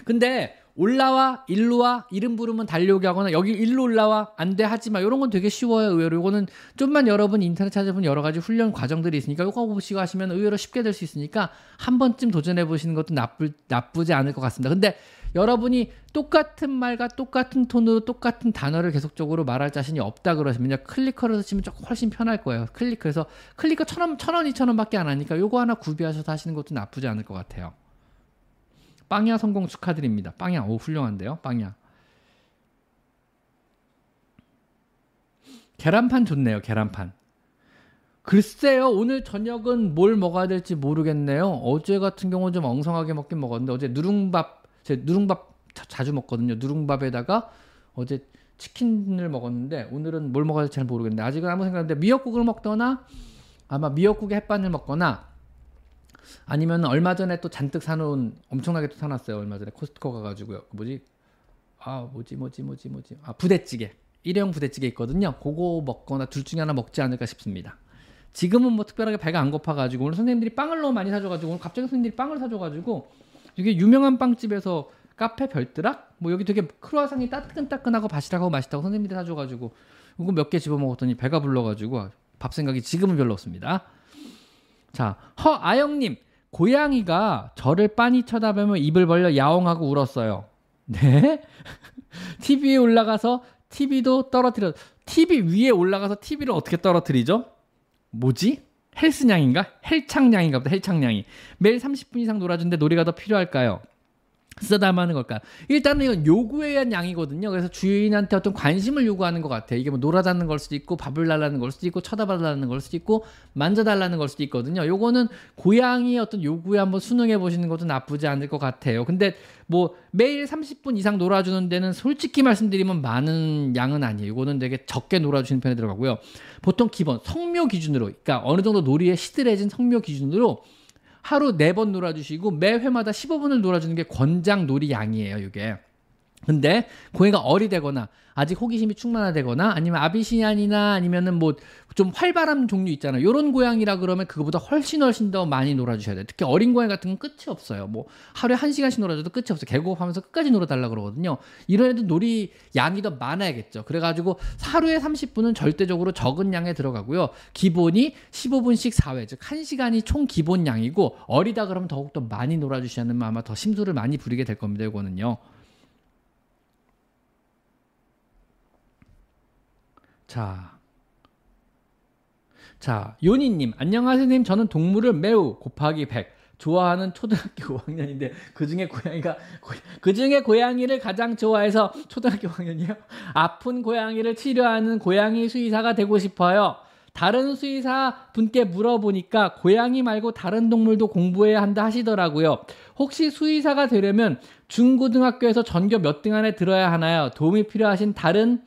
근데 올라와 일로 와 이름 부르면 달려오게 하거나 여기 일로 올라와 안 돼 하지 마. 이런 건 되게 쉬워요 의외로. 이거는 좀만 여러분 인터넷 찾아보면 여러 가지 훈련 과정들이 있으니까 이거 보시고 하시면 의외로 쉽게 될 수 있으니까 한 번쯤 도전해 보시는 것도 나쁘 나쁘지 않을 것 같습니다. 근데 여러분이 똑같은 말과 똑같은 톤으로 똑같은 단어를 계속적으로 말할 자신이 없다 그러시면 clicker를 쓰시면 조금 훨씬 편할 거예요. clicker에서 clicker 천 원, 천 원, 이천 원밖에 안 하니까 요거 하나 구비하셔서 하시는 것도 나쁘지 않을 것 같아요 빵야 성공 축하드립니다. 빵야, 오 훌륭한데요. 빵야. 계란판 좋네요. 계란판. 글쎄요. 오늘 저녁은 뭘 먹어야 될지 모르겠네요. 어제 같은 경우는 좀 엉성하게 먹긴 먹었는데 어제 누룽밥 제 누룽밥 자, 주 먹거든요. 누룽밥에다가 어제 치킨을 먹었는데 오늘은 뭘 먹어야 될지 잘 모르겠는데 아직은 아무 생각 없는데 미역국을 먹거나 아마 미역국에 햇반을 먹거나 아니면 얼마 전에 또 잔뜩 사놓은 엄청나게 또 사놨어요. 얼마 전에 코스트코 가가지고요. 그 뭐지? 아 뭐지 뭐지 뭐지 뭐지? 아 부대찌개. 일회용 부대찌개 있거든요. 그거 먹거나 둘 중에 하나 먹지 않을까 싶습니다. 지금은 뭐 특별하게 배가 안 고파가지고 오늘 선생님들이 빵을 너무 많이 사줘가지고 오늘 갑자기 선생님들이 빵을 사줘가지고 이게 유명한 빵집에서 카페 별드락 뭐 여기 되게 크루아상이 따끈따끈하고 바시락하고 맛있다고 선생님들이 사줘가지고 이거 몇 개 집어 먹었더니 배가 불러가지고 밥 생각이 지금은 별로 없습니다. 자, 허아영님, 고양이가 저를 빤히 쳐다보며 입을 벌려 야옹하고 울었어요. 네? TV에 올라가서 TV도 떨어뜨려. TV 위에 올라가서 TV를 어떻게 떨어뜨리죠? 뭐지? 헬스냥인가? 헬창냥인가 보다, 헬창냥이. 매일 30분 이상 놀아준데 놀이가 더 필요할까요? 쓰다마는 걸까? 일단은 이건 요구에 의한 양이거든요. 그래서 주인한테 어떤 관심을 요구하는 것 같아요. 이게 뭐 놀아달라는 걸 수도 있고 밥을 달라는 걸 수도 있고 쳐다봐달라는 걸 수도 있고 만져달라는 걸 수도 있거든요. 요거는 고양이 어떤 요구에 한번 순응해 보시는 것도 나쁘지 않을 것 같아요. 근데 뭐 매일 30분 이상 놀아주는 데는 솔직히 말씀드리면 많은 양은 아니에요. 이거는 되게 적게 놀아주시는 편에 들어가고요. 보통 기본 성묘 기준으로, 그러니까 어느 정도 놀이에 시들해진 성묘 기준으로 하루 네 번 놀아주시고 매 회마다 15분을 놀아주는 게 권장 놀이 양이에요. 이게 근데 고양이가 어리 되거나 아직 호기심이 충만하되거나 아니면 아비시안이나 아니면은 뭐 좀 활발한 종류 있잖아요. 요런 고양이라 그러면 그거보다 훨씬 훨씬 더 많이 놀아주셔야 돼요. 특히 어린 고양이 같은 건 끝이 없어요. 뭐 하루에 한 시간씩 놀아줘도 끝이 없어요. 개고하면서 끝까지 놀아달라 그러거든요. 이런 애들 놀이 양이 더 많아야겠죠. 그래가지고 하루에 30분은 절대적으로 적은 양에 들어가고요. 기본이 15분씩 4회, 즉 1시간이 총 기본 양이고 어리다 그러면 더욱더 많이 하면 아마 더 심술을 많이 부리게 될 겁니다. 이거는요. 자. 자, 요니님, 안녕하세요, 선생님. 저는 동물을 매우 곱하기 100. 좋아하는 초등학교 5학년인데 그 중에 고양이가 그 중에 고양이를 가장 좋아해서 초등학교 5학년이요. 아픈 고양이를 치료하는 고양이 수의사가 되고 싶어요. 다른 수의사 분께 물어보니까 고양이 말고 다른 동물도 공부해야 한다 하시더라고요. 혹시 수의사가 되려면 중고등학교에서 전교 몇 등 안에 들어야 하나요? 도움이 필요하신 다른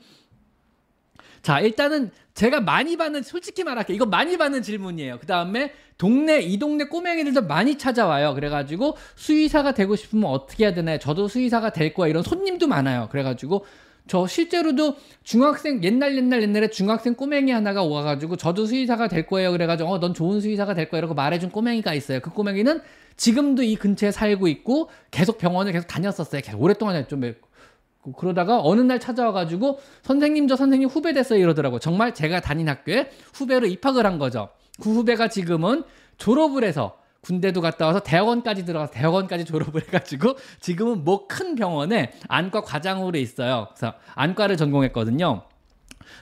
자, 일단은 제가 많이 받는 솔직히 말할게요. 이거 많이 받는 질문이에요. 그 다음에 동네 이 동네 꼬맹이들도 많이 찾아와요. 그래가지고 수의사가 되고 싶으면 어떻게 해야 되나요? 저도 수의사가 될 거야. 이런 손님도 많아요. 그래가지고 저 실제로도 중학생 옛날 옛날 옛날에 중학생 꼬맹이 하나가 와가지고 저도 수의사가 될 거예요. 그래가지고 어 넌 좋은 수의사가 될 거야. 이러고 말해준 꼬맹이가 있어요. 그 꼬맹이는 지금도 이 근처에 살고 있고 계속 병원을 계속 다녔었어요. 계속 오랫동안 좀 그러다가 어느 날 찾아와가지고 선생님 저 선생님 후배 됐어요 이러더라고. 정말 제가 다닌 학교에 후배로 입학을 한 거죠. 그 후배가 지금은 졸업을 해서 군대도 갔다 와서 대학원까지 들어가서 대학원까지 졸업을 해가지고 지금은 뭐 큰 병원에 안과 과장으로 있어요. 그래서 안과를 전공했거든요.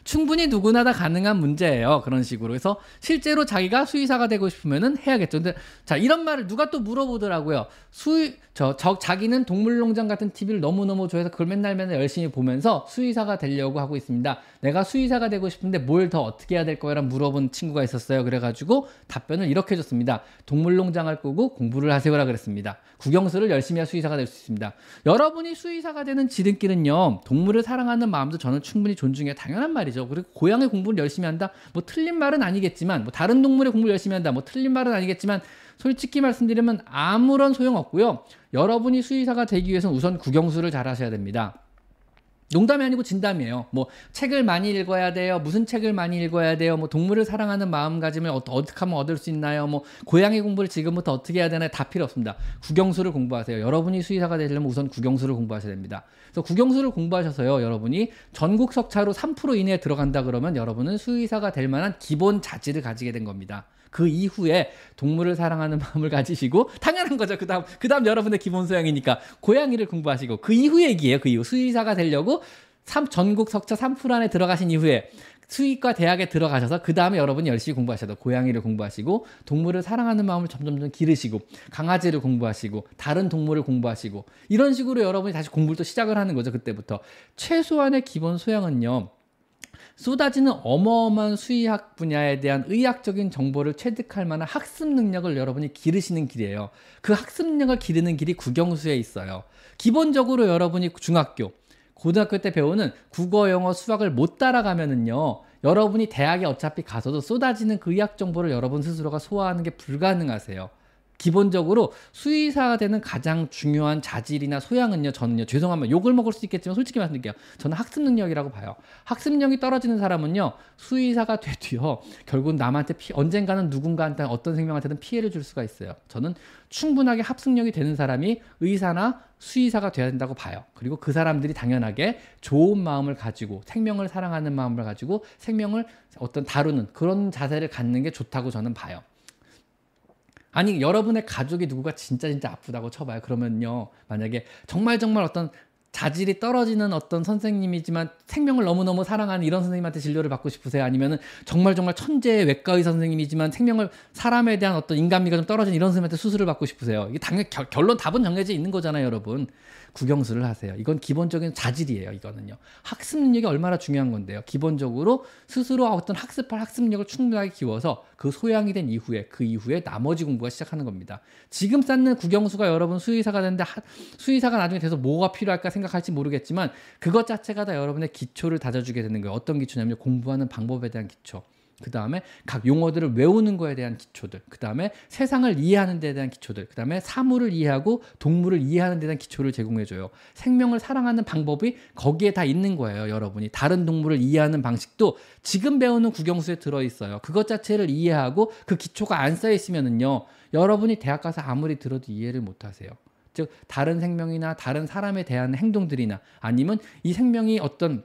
충분히 누구나 다 가능한 문제예요. 그런 식으로. 그래서 실제로 자기가 수의사가 되고 싶으면은 해야겠죠. 근데 자, 이런 말을 누가 또 물어보더라고요. 수의, 저, 저, 자기는 동물농장 같은 TV를 너무너무 좋아해서 그걸 맨날 맨날 열심히 보면서 수의사가 되려고 하고 있습니다. 내가 수의사가 되고 싶은데 뭘 더 어떻게 해야 될 거야라고 물어본 친구가 있었어요. 그래 가지고 답변을 이렇게 해 줬습니다. 동물농장을 끄고 공부를 하세요라 그랬습니다. 국영수를 열심히 할 수의사가 될 수 있습니다. 여러분이 수의사가 되는 지름길은요, 동물을 사랑하는 마음도 저는 충분히 존중해 당연한 말이죠. 그리고 고양이 공부를 열심히 한다? 뭐 틀린 말은 아니겠지만, 뭐 다른 동물의 공부를 열심히 한다? 뭐 틀린 말은 아니겠지만, 솔직히 말씀드리면 아무런 소용 없고요. 여러분이 수의사가 되기 위해서는 우선 국영수를 잘 하셔야 됩니다. 농담이 아니고 진담이에요. 뭐 책을 많이 읽어야 돼요. 무슨 책을 많이 읽어야 돼요. 뭐 동물을 사랑하는 마음가짐을 어, 어떻게 하면 얻을 수 있나요? 뭐 고양이 공부를 지금부터 어떻게 해야 되나요? 다 필요 없습니다. 국영수를 공부하세요. 여러분이 수의사가 되려면 우선 국영수를 공부하셔야 됩니다. 그래서 국영수를 공부하셔서요. 여러분이 전국 석차로 3% 이내에 들어간다 그러면 여러분은 수의사가 될 만한 기본 자질을 가지게 된 겁니다. 그 이후에 동물을 사랑하는 마음을 가지시고 당연한 거죠. 그다음 그다음 여러분의 기본 소양이니까 고양이를 공부하시고 그 이후 얘기예요. 그 이후 수의사가 되려고 3, 전국 석차 3% 안에 들어가신 이후에 수의과 대학에 들어가셔서 그 다음에 여러분이 열심히 공부하셔도 고양이를 공부하시고 동물을 사랑하는 마음을 점점 점 기르시고 강아지를 공부하시고 다른 동물을 공부하시고 이런 식으로 여러분이 다시 공부를 또 시작을 하는 거죠 그때부터 최소한의 기본 소양은요 쏟아지는 어마어마한 수의학 분야에 대한 의학적인 정보를 체득할 만한 학습 능력을 여러분이 기르시는 길이에요. 그 학습 능력을 기르는 길이 국영수에 있어요. 기본적으로 여러분이 중학교, 고등학교 때 배우는 국어, 영어, 수학을 못 따라가면은요. 여러분이 대학에 어차피 가서도 쏟아지는 그 의학 정보를 여러분 스스로가 소화하는 게 불가능하세요. 기본적으로 수의사가 되는 가장 중요한 자질이나 소양은요, 저는요, 죄송하면 욕을 먹을 수 있겠지만 솔직히 말씀드릴게요. 저는 학습 능력이라고 봐요. 학습 능력이 떨어지는 사람은요, 수의사가 돼도요, 결국 남한테 피, 언젠가는 누군가한테 어떤 생명한테든 피해를 줄 수가 있어요. 저는 충분하게 합승력이 되는 사람이 의사나 수의사가 돼야 된다고 봐요. 그리고 그 사람들이 당연하게 좋은 마음을 가지고 생명을 사랑하는 마음을 가지고 생명을 어떤 다루는 그런 자세를 갖는 게 좋다고 저는 봐요. 아니 여러분의 가족이 누구가 진짜 진짜 아프다고 쳐봐요. 그러면요 만약에 정말 정말 어떤 자질이 떨어지는 어떤 선생님이지만 생명을 너무너무 사랑하는 이런 선생님한테 진료를 받고 싶으세요? 아니면은 정말 정말 천재의 외과 의사 선생님이지만 생명을 사람에 대한 어떤 인간미가 좀 떨어진 이런 선생님한테 수술을 받고 싶으세요? 이게 당연히 결, 결론 답은 정해져 있는 거잖아요, 여러분. 국영수를 하세요. 이건 기본적인 자질이에요. 이거는요. 학습 능력이 얼마나 중요한 건데요. 기본적으로 스스로 어떤 학습할 학습 능력을 충분하게 키워서 그 소양이 된 이후에 그 이후에 나머지 공부가 시작하는 겁니다. 지금 쌓는 국영수가 여러분 수의사가 되는데 하, 수의사가 나중에 돼서 뭐가 필요할까 생각 할지 모르겠지만 그것 자체가 다 여러분의 기초를 다져주게 되는 거예요. 어떤 기초냐면 공부하는 방법에 대한 기초. 그 다음에 각 용어들을 외우는 거에 대한 기초들, 그 다음에 세상을 이해하는 데 대한 기초들, 그 다음에 사물을 이해하고 동물을 이해하는 데 대한 기초를 제공해줘요. 생명을 사랑하는 방법이 거기에 다 있는 거예요, 여러분이. 다른 동물을 이해하는 방식도 지금 배우는 국영수에 들어있어요. 그것 자체를 이해하고 그 기초가 안 쌓여있으면은요, 여러분이 대학 가서 아무리 들어도 이해를 못 하세요. 즉, 다른 생명이나 다른 사람에 대한 행동들이나 아니면 이 생명이 어떤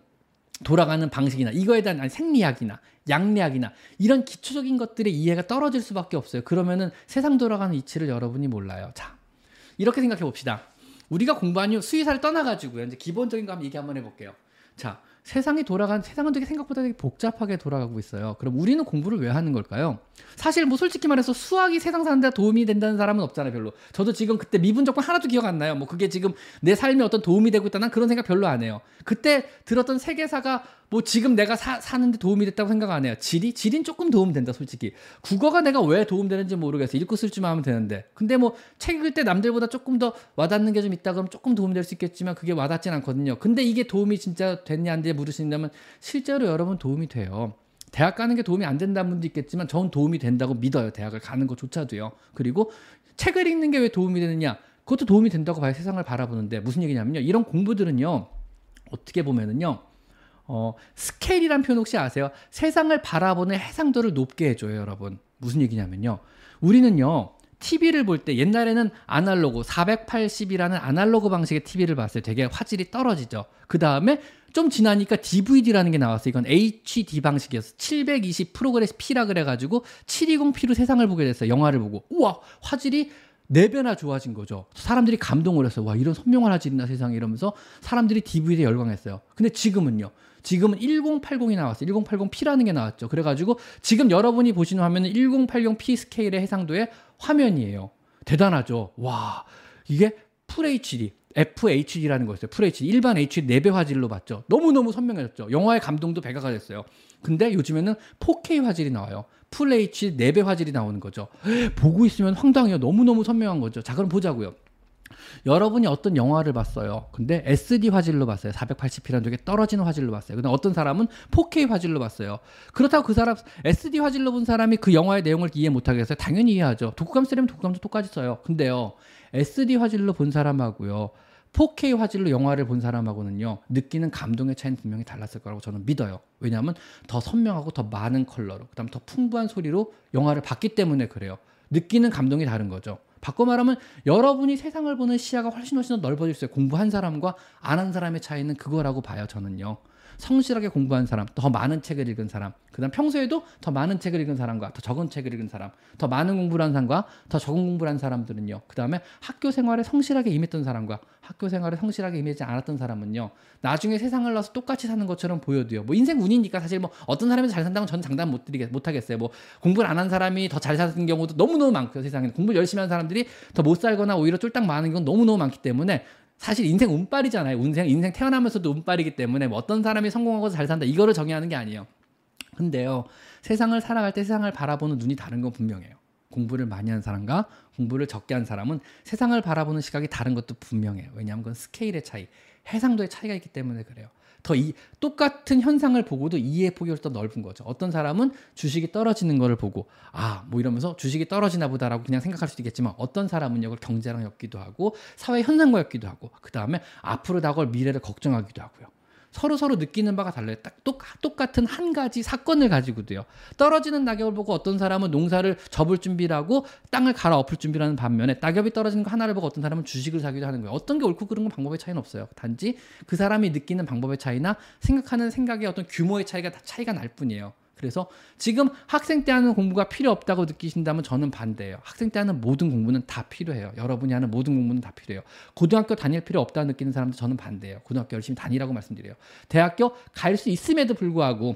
돌아가는 방식이나 이거에 대한 아니, 생리학이나 양리학이나 이런 기초적인 것들의 이해가 떨어질 수밖에 없어요. 그러면은 세상 돌아가는 이치를 여러분이 몰라요. 자, 이렇게 생각해 봅시다. 우리가 공부한 후 수의사를 떠나가지고요. 이제 기본적인 거 한번 얘기 한번 해볼게요. 자, 세상이 돌아간 세상은 되게 생각보다 되게 복잡하게 돌아가고 있어요. 그럼 우리는 공부를 왜 하는 걸까요? 사실 뭐 솔직히 말해서 수학이 세상 사는데 도움이 된다는 사람은 없잖아요, 별로. 저도 지금 그때 미분적분 하나도 기억 안 나요. 뭐 그게 지금 내 삶에 어떤 도움이 되고 있다는 그런 생각 별로 안 해요. 그때 들었던 세계사가 뭐 지금 내가 사, 사는데 도움이 됐다고 생각 안 해요. 지리? 지린 조금 도움 된다, 솔직히. 국어가 내가 왜 도움 되는지 모르겠어. 읽고 쓸 줄만 하면 되는데. 근데 뭐 책 읽을 때 남들보다 조금 더 와닿는 게 좀 있다 그러면 조금 도움이 될 수 있겠지만 그게 와닿진 않거든요. 근데 이게 도움이 진짜 됐냐 안 됐냐 물으신다면 실제로 여러분 도움이 돼요. 대학 가는 게 도움이 안 된다는 분도 있겠지만 전 도움이 된다고 믿어요. 대학을 가는 것조차도요. 그리고 책을 읽는 게 왜 도움이 되느냐? 그것도 도움이 된다고 봐요. 세상을 바라보는데 무슨 얘기냐면요. 이런 공부들은요. 어떻게 보면은요. 어, 스케일이란 표현 혹시 아세요? 세상을 바라보는 해상도를 높게 해줘요, 여러분. 무슨 얘기냐면요. 우리는요, TV를 볼 때 옛날에는 아날로그 480이라는 아날로그 방식의 TV를 봤어요. 되게 화질이 떨어지죠. 그 다음에 좀 지나니까 DVD라는 게 나왔어요. 이건 HD 방식이었어. 720 progressive P라 그래가지고 720p로 세상을 보게 됐어요. 영화를 보고. 우와, 화질이 네 배나 좋아진 거죠. 사람들이 감동을 했어요. 와, 이런 선명한 화질이 나 세상에 이러면서 사람들이 DVD에 열광했어요. 근데 지금은요. 지금은 1080이 나왔어요. 1080p라는 게 나왔죠. 그래가지고 지금 여러분이 보시는 화면은 1080p 스케일의 해상도의 화면이에요. 대단하죠. 와, 이게 full HD, FHD라는 거였어요. full HD. 일반 HD 4배 화질로 봤죠. 너무너무 선명해졌죠. 영화의 감동도 배가가 됐어요. 근데 요즘에는 4K 화질이 나와요. full HD 4배 화질이 나오는 거죠. 보고 있으면 황당해요. 너무너무 선명한 거죠. 자, 그럼 보자고요. 여러분이 어떤 영화를 봤어요. 근데 SD 화질로 봤어요. 480p라는 되게 떨어지는 화질로 봤어요. 근데 어떤 사람은 4K 화질로 봤어요. 그렇다고 그 사람 SD 화질로 본 사람이 그 영화의 내용을 이해 못 하겠어요. 당연히 이해하죠. 독후감 쓰려면 독후감도 똑같이 써요. 근데요. SD 화질로 본 사람하고요. 4K 화질로 영화를 본 사람하고는요 느끼는 감동의 차이는 분명히 달랐을 거라고 저는 믿어요. 왜냐하면 더 선명하고 더 많은 컬러로 그다음 더 풍부한 소리로 영화를 봤기 때문에 그래요. 느끼는 감동이 다른 거죠. 바꿔 말하면 여러분이 세상을 보는 시야가 훨씬 훨씬 더 넓어질 수 있어요. 공부한 사람과 안 한 사람의 차이는 그거라고 봐요. 저는요. 성실하게 공부한 사람, 더 많은 책을 읽은 사람, 그다음 평소에도 더 많은 책을 읽은 사람과 더 적은 책을 읽은 사람, 더 많은 공부를 한 사람과 더 적은 공부를 한 사람들은요. 그다음에 학교 생활에 성실하게 임했던 사람과 학교 생활에 성실하게 임하지 않았던 사람은요. 나중에 세상을 나서 똑같이 사는 것처럼 보여도요. 뭐 인생 운이니까 사실 뭐 어떤 사람이 잘 산다고 저는 장담 못 드리겠 못 하겠어요. 뭐 공부를 안 한 사람이 더 잘 사는 경우도 너무너무 많고요. 세상에 공부를 열심히 한 사람들이 더 못 살거나 오히려 쫄딱 많은 건 너무너무 많기 때문에 사실 인생 운빨이잖아요. 인생 인생 태어나면서도 운빨이기 때문에 뭐 어떤 사람이 성공하고 잘 산다 이거를 정의하는 게 아니에요. 근데요 세상을 살아갈 때 세상을 바라보는 눈이 다른 건 분명해요. 공부를 많이 한 사람과 공부를 적게 한 사람은 세상을 바라보는 시각이 다른 것도 분명해요. 왜냐하면 그건 스케일의 차이, 해상도의 차이가 있기 때문에 그래요. 더 이, 똑같은 현상을 보고도 이해 폭이 더 넓은 거죠. 어떤 사람은 주식이 떨어지는 거를 보고 아, 뭐 이러면서 주식이 떨어지나 보다라고 그냥 생각할 수도 있겠지만 어떤 사람은 이걸 경제랑 엮기도 하고 사회 현상과 엮기도 하고 그 다음에 앞으로 다가올 미래를 걱정하기도 하고요. 서로 서로 느끼는 바가 달라요. 딱 똑, 똑같은 한 가지 사건을 가지고도요. 떨어지는 낙엽을 보고 어떤 사람은 농사를 접을 준비를 하고 땅을 갈아엎을 준비를 하는 반면에 낙엽이 떨어지는 거 하나를 보고 어떤 사람은 주식을 사기도 하는 거예요. 어떤 게 옳고 그른 건 방법의 차이는 없어요. 단지 그 사람이 느끼는 방법의 차이나 생각하는 생각의 어떤 규모의 차이가 차이가 날 뿐이에요. 그래서 지금 학생 때 하는 공부가 필요 없다고 느끼신다면 저는 반대예요. 학생 때 하는 모든 공부는 다 필요해요. 여러분이 하는 모든 공부는 다 필요해요. 고등학교 다닐 필요 없다 느끼는 사람도 저는 반대예요. 고등학교 열심히 다니라고 말씀드려요. 대학교 갈 수 있음에도 불구하고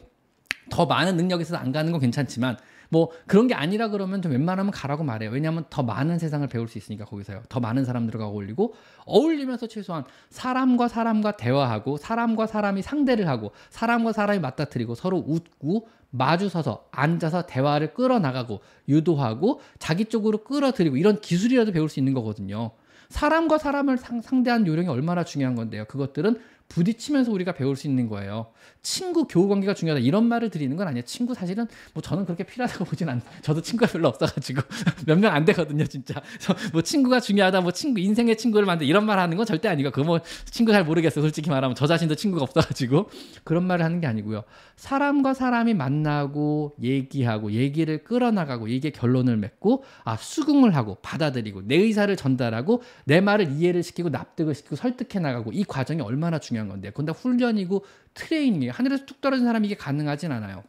더 많은 능력이 있어서 안 가는 건 괜찮지만 뭐 그런 게 아니라 그러면 좀 웬만하면 가라고 말해요. 왜냐하면 더 많은 세상을 배울 수 있으니까 거기서요. 더 많은 사람들과 어울리고 어울리면서 최소한 사람과 사람과 대화하고 사람과 사람이 상대를 하고 사람과 사람이 맞닥뜨리고 서로 웃고 마주서서 앉아서 대화를 끌어나가고 유도하고 자기 쪽으로 끌어들이고 이런 기술이라도 배울 수 있는 거거든요. 사람과 사람을 상, 대하는 요령이 얼마나 중요한 건데요. 그것들은 부딪히면서 우리가 배울 수 있는 거예요. 친구 교우 관계가 중요하다 이런 말을 드리는 건 아니에요. 친구 사실은 뭐 저는 그렇게 필요하다고 보진 않. 저도 친구가 별로 없어가지고 몇 명 안 되거든요, 진짜. 뭐 친구가 중요하다, 뭐 친구 인생의 친구를 만들 이런 말 하는 건 절대 아니고 그 뭐 친구 잘 모르겠어. 솔직히 말하면 저 자신도 친구가 없어가지고 그런 말을 하는 게 아니고요. 사람과 사람이 만나고 얘기하고 얘기를 끌어나가고 얘기 결론을 맺고 아 수긍을 하고 받아들이고 내 의사를 전달하고 내 말을 이해를 시키고 납득을 시키고 설득해 나가고 이 과정이 얼마나 중요한 건데. 근데 훈련이고 트레이닝이에요. 하늘에서 뚝 떨어진 사람이 이게 가능하진 않아요.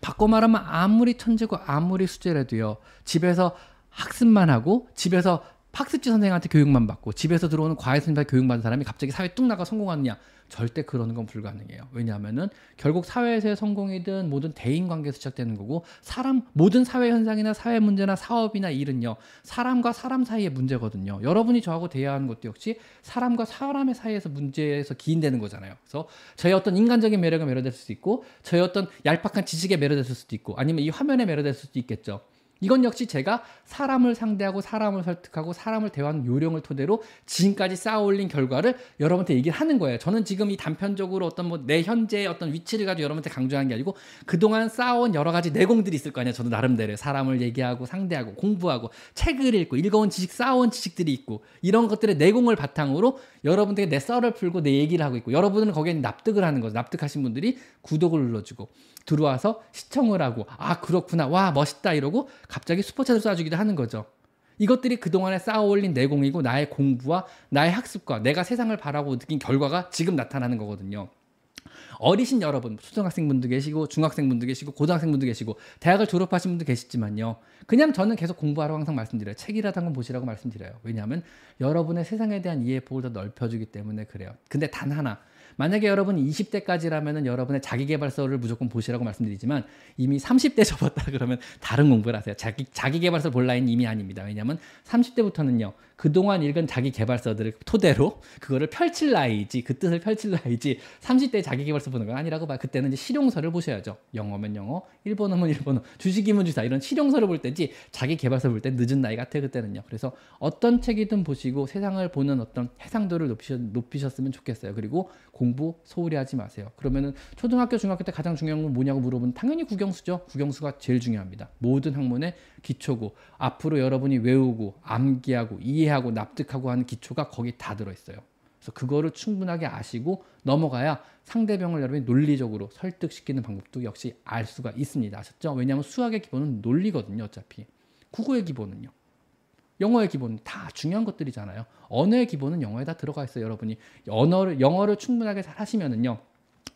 바꿔 말하면 아무리 천재고 아무리 수재라도요. 집에서 학습만 하고 집에서 학습지 선생님한테 교육만 받고 집에서 들어오는 과외 선생님한테 교육받은 사람이 갑자기 사회 뚝 나가 성공하느냐 절대 그러는 건 불가능해요. 왜냐하면은 결국 사회에서의 성공이든 모든 대인 관계에서 시작되는 거고 사람 모든 사회 현상이나 사회 문제나 사업이나 일은요 사람과 사람 사이의 문제거든요. 여러분이 저하고 대화하는 것도 역시 사람과 사람의 사이에서 문제에서 기인되는 거잖아요. 그래서 저의 어떤 인간적인 매력에 매료될 수도 있고 저의 어떤 얄팍한 지식에 매료됐을 수도 있고 아니면 이 화면에 매료됐을 수도 있겠죠. 이건 역시 제가 사람을 상대하고 사람을 설득하고 사람을 대화하는 요령을 토대로 지금까지 쌓아올린 결과를 여러분한테 얘기를 하는 거예요. 저는 지금 이 단편적으로 어떤 뭐 내 현재의 어떤 위치를 가지고 여러분한테 강조하는 게 아니고 그동안 쌓아온 여러 가지 내공들이 있을 거 아니에요. 저도 나름대로 사람을 얘기하고 상대하고 공부하고 책을 읽고 읽어온 지식 쌓아온 지식들이 있고 이런 것들의 내공을 바탕으로 여러분들에게 내 썰을 풀고 내 얘기를 하고 있고 여러분은 거기에 납득을 하는 거죠. 납득하신 분들이 구독을 눌러주고 들어와서 시청을 하고 아 그렇구나 와 멋있다 이러고 갑자기 슈퍼챗을 쏴주기도 하는 거죠. 이것들이 그동안에 쌓아올린 내공이고 나의 공부와 나의 학습과 내가 세상을 바라고 느낀 결과가 지금 나타나는 거거든요. 어리신 여러분, 초등학생분도 계시고 중학생분도 계시고 고등학생분도 계시고 대학을 졸업하신 분도 계시지만요. 그냥 저는 계속 공부하라고 항상 말씀드려요. 책이라도 한번 보시라고 말씀드려요. 왜냐하면 여러분의 세상에 대한 이해 폭을 더 넓혀주기 때문에 그래요. 근데 단 하나 만약에 여러분이 20대까지라면은 여러분의 자기개발서를 무조건 보시라고 말씀드리지만 이미 30대 접었다 그러면 다른 공부를 하세요. 자기 자기개발서 볼 라인 이미 아닙니다. 왜냐하면 30대부터는요. 그동안 읽은 자기 개발서들을 토대로 그거를 펼칠 나이지 그 뜻을 펼칠 나이지 30대 자기 개발서 보는 건 아니라고 봐. 그때는 이제 실용서를 보셔야죠. 영어면 영어, 일본어면 일본어, 주식이면 주사 이런 실용서를 볼 때지 자기 개발서 볼 때 늦은 나이 같아 그때는요. 그래서 어떤 책이든 보시고 세상을 보는 어떤 해상도를 높이셨, 높이셨으면 좋겠어요. 그리고 공부 소홀히 하지 마세요. 그러면은 초등학교, 중학교 때 가장 중요한 건 뭐냐고 물어보면 당연히 국영수죠. 국영수가 제일 중요합니다. 모든 학문의 기초고 앞으로 여러분이 외우고 암기하고 이해하고 납득하고 하는 기초가 거기 다 들어있어요. 그래서 그거를 충분하게 아시고 넘어가야 상대방을 여러분이 논리적으로 설득시키는 방법도 역시 알 수가 있습니다. 아셨죠? 왜냐하면 수학의 기본은 논리거든요. 어차피 국어의 기본은요. 영어의 기본 다 중요한 것들이잖아요. 언어의 기본은 영어에 다 들어가 있어요, 여러분이. 언어를 영어를 충분하게 잘 하시면은요.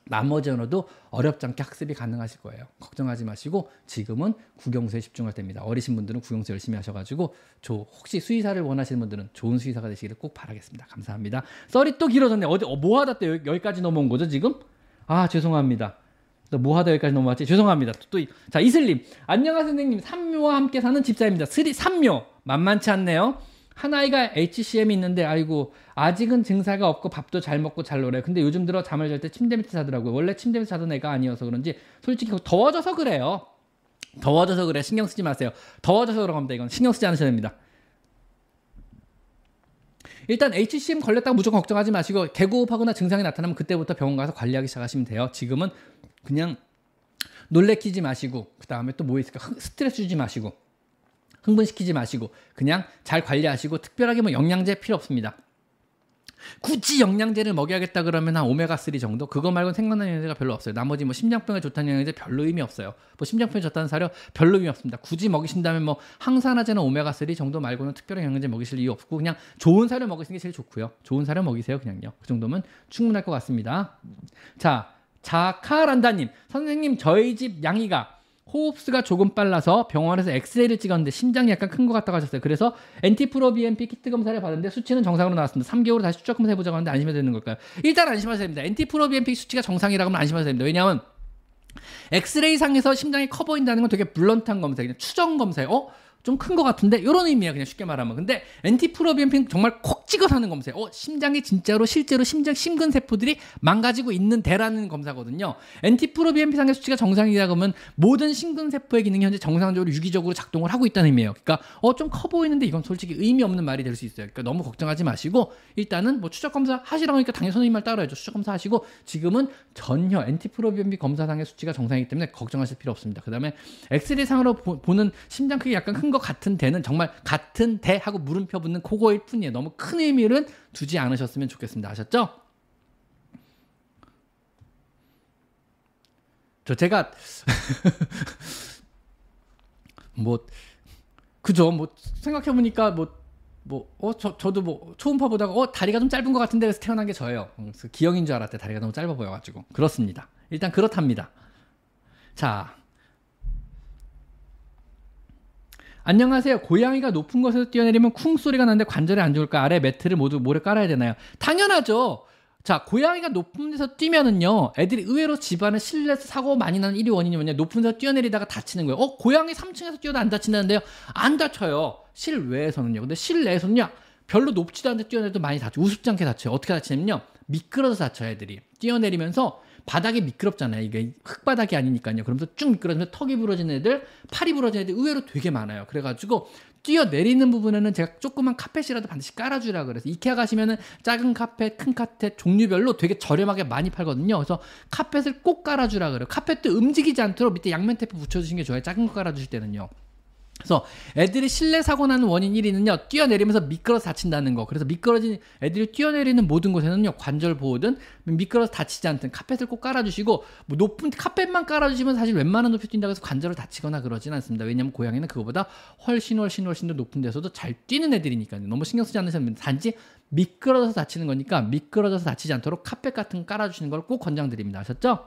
나머지 언어도 어렵지 않게 학습이 가능하실 거예요. 걱정하지 마시고 지금은 국영수에 집중할 때입니다. 어리신 분들은 국영수 열심히 하셔가지고 저 혹시 수의사를 원하시는 분들은 좋은 수의사가 되시기를 꼭 바라겠습니다. 감사합니다. 썰이 또 길어졌네. 어디 어, 뭐 하다 때 여기 까지 넘어온 거죠 지금? 아 죄송합니다. 뭐 하다 여기까지 넘어왔지? 죄송합니다. 또, 자, 이슬님. 안녕하세요, 선생님. 삼묘와 함께 사는 집사입니다. 스리, 삼묘. 만만치 않네요. 한 아이가 HCM이 있는데 아이고 아직은 증사가 없고 밥도 잘 먹고 잘 놀아요. 근데 요즘 들어 잠을 잘 때 침대 밑에 자더라고요. 원래 침대 밑에 자던 애가 아니어서 그런지 솔직히 더워져서 그래요. 더워져서 그래. 신경 쓰지 마세요. 더워져서 그런 겁니다. 이건 신경 쓰지 않으셔야 됩니다. 일단 HCM 걸렸다고 무조건 걱정하지 마시고 개고흡하거나 증상이 나타나면 그때부터 병원 가서 관리하기 시작하시면 돼요. 지금은 그냥 놀래키지 마시고 그 다음에 또 뭐 있을까 스트레스 주지 마시고 흥분시키지 마시고 그냥 잘 관리하시고 특별하게 뭐 영양제 필요 없습니다. 굳이 영양제를 먹여야겠다 그러면 한 오메가3 정도? 그거 말고는 생각나는 영양제가 별로 없어요. 나머지 뭐 심장병에 좋다는 영양제 별로 의미 없어요. 뭐 심장병에 좋다는 사료 별로 의미 없습니다. 굳이 먹이신다면 뭐 항산화제나 오메가3 정도 말고는 특별한 영양제 먹이실 이유 없고 그냥 좋은 사료 먹이시는 게 제일 좋고요. 좋은 사료 먹이세요 그냥요. 그 정도면 충분할 것 같습니다. 자, 자카란다님 선생님 저희 집 양이가 호흡수가 조금 빨라서 병원에서 엑스레이를 찍었는데 심장이 약간 큰 것 같다고 하셨어요. 그래서 NT-proBNP 키트 검사를 받았는데 수치는 정상으로 나왔습니다. 3개월 다시 추적 검사 해보자고 하는데 안심해도 되는 걸까요? 일단 안심하셔야 됩니다. NT-proBNP 수치가 정상이라고 하면 안심하셔야 됩니다. 왜냐하면 엑스레이 상에서 심장이 커 보인다는 건 되게 blunt한 검사예요. 그냥 추정 검사예요. 어? 좀 큰 것 같은데 이런 의미야 그냥 쉽게 말하면. 근데 NT-proBNP는 정말 콕 찍어서 하는 검사예요. 어 심장이 진짜로 실제로 심장 심근 세포들이 망가지고 있는데라는 검사거든요. 엔티프로비엠핀 상의 수치가 정상이다 그러면 모든 심근 세포의 기능이 현재 정상적으로 유기적으로 작동을 하고 있다는 의미예요. 그러니까 어 좀 커 보이는데 이건 솔직히 의미 없는 말이 될 수 있어요. 그러니까 너무 걱정하지 마시고 일단은 뭐 추적 검사 하시라고 하니까 당연히 선생님 말 따라야죠. 추적 검사 하시고 지금은 전혀 엔티프로비엠핀 검사상의 수치가 정상이기 때문에 걱정하실 필요 없습니다. 그 다음에 엑스레이 상으로 보, 는 심장 크기 약간 큰것 같은 데는 정말 같은 데 하고 물음표 붙는 그거일 뿐이에요. 너무 큰 의미를 두지 않으셨으면 좋겠습니다. 아셨죠? 저 제가 뭐 그죠 뭐 생각해 보니까 뭐 뭐어저 저도 뭐 초음파 보다가 어 다리가 좀 짧은 것 같은데 그래서 태어난 게 저예요. 그래서 기형인 줄 알았대 다리가 너무 짧아 보여가지고 그렇습니다. 일단 그렇답니다. 자 안녕하세요. 고양이가 높은 곳에서 뛰어내리면 쿵 소리가 나는데 관절에 안 좋을까? 아래 매트를 모두 모래 깔아야 되나요? 당연하죠. 자, 고양이가 높은 데서 뛰면은요, 애들이 의외로 집안에 실내에서 사고 많이 나는 1위 원인이 뭐냐, 높은 데서 뛰어내리다가 다치는 거예요. 어, 고양이 3층에서 뛰어도 안 다친다는데요? 안 다쳐요. 실외에서는요. 근데 실내에서는요, 별로 높지도 않은데 뛰어내도 많이 다쳐. 우습지 않게 다쳐요. 어떻게 다치냐면요, 미끄러져서 다쳐요, 애들이. 뛰어내리면서 바닥이 미끄럽잖아요. 이게 흙바닥이 아니니까요. 그러면서 쭉 미끄러지면 턱이 부러진 애들, 팔이 부러진 애들 의외로 되게 많아요. 그래가지고 뛰어내리는 부분에는 제가 조그만 카펫이라도 반드시 깔아주라 그래서 이케아 가시면은 작은 카펫, 큰 카펫 종류별로 되게 저렴하게 많이 팔거든요. 그래서 카펫을 꼭 깔아주라 그래요. 카펫도 움직이지 않도록 밑에 양면 테이프 붙여주시는 게 좋아요. 작은 거 깔아주실 때는요. 그래서 애들이 실내 사고 나는 원인 1위는요 뛰어내리면서 미끄러서 다친다는 거. 그래서 미끄러진 애들이 뛰어내리는 모든 곳에는요 관절 보호든 미끄러서 다치지 않든 카펫을 꼭 깔아주시고 뭐 높은 카펫만 깔아주시면 사실 웬만한 높이 뛴다고 해서 관절을 다치거나 그러진 않습니다. 왜냐면 고양이는 그거보다 훨씬 훨씬 훨씬 더 높은 데서도 잘 뛰는 애들이니까요. 너무 신경 쓰지 됩니다. 단지 미끄러져서 다치는 거니까 미끄러져서 다치지 않도록 카펫 같은 거 깔아주시는 걸 꼭 권장드립니다. 아셨죠?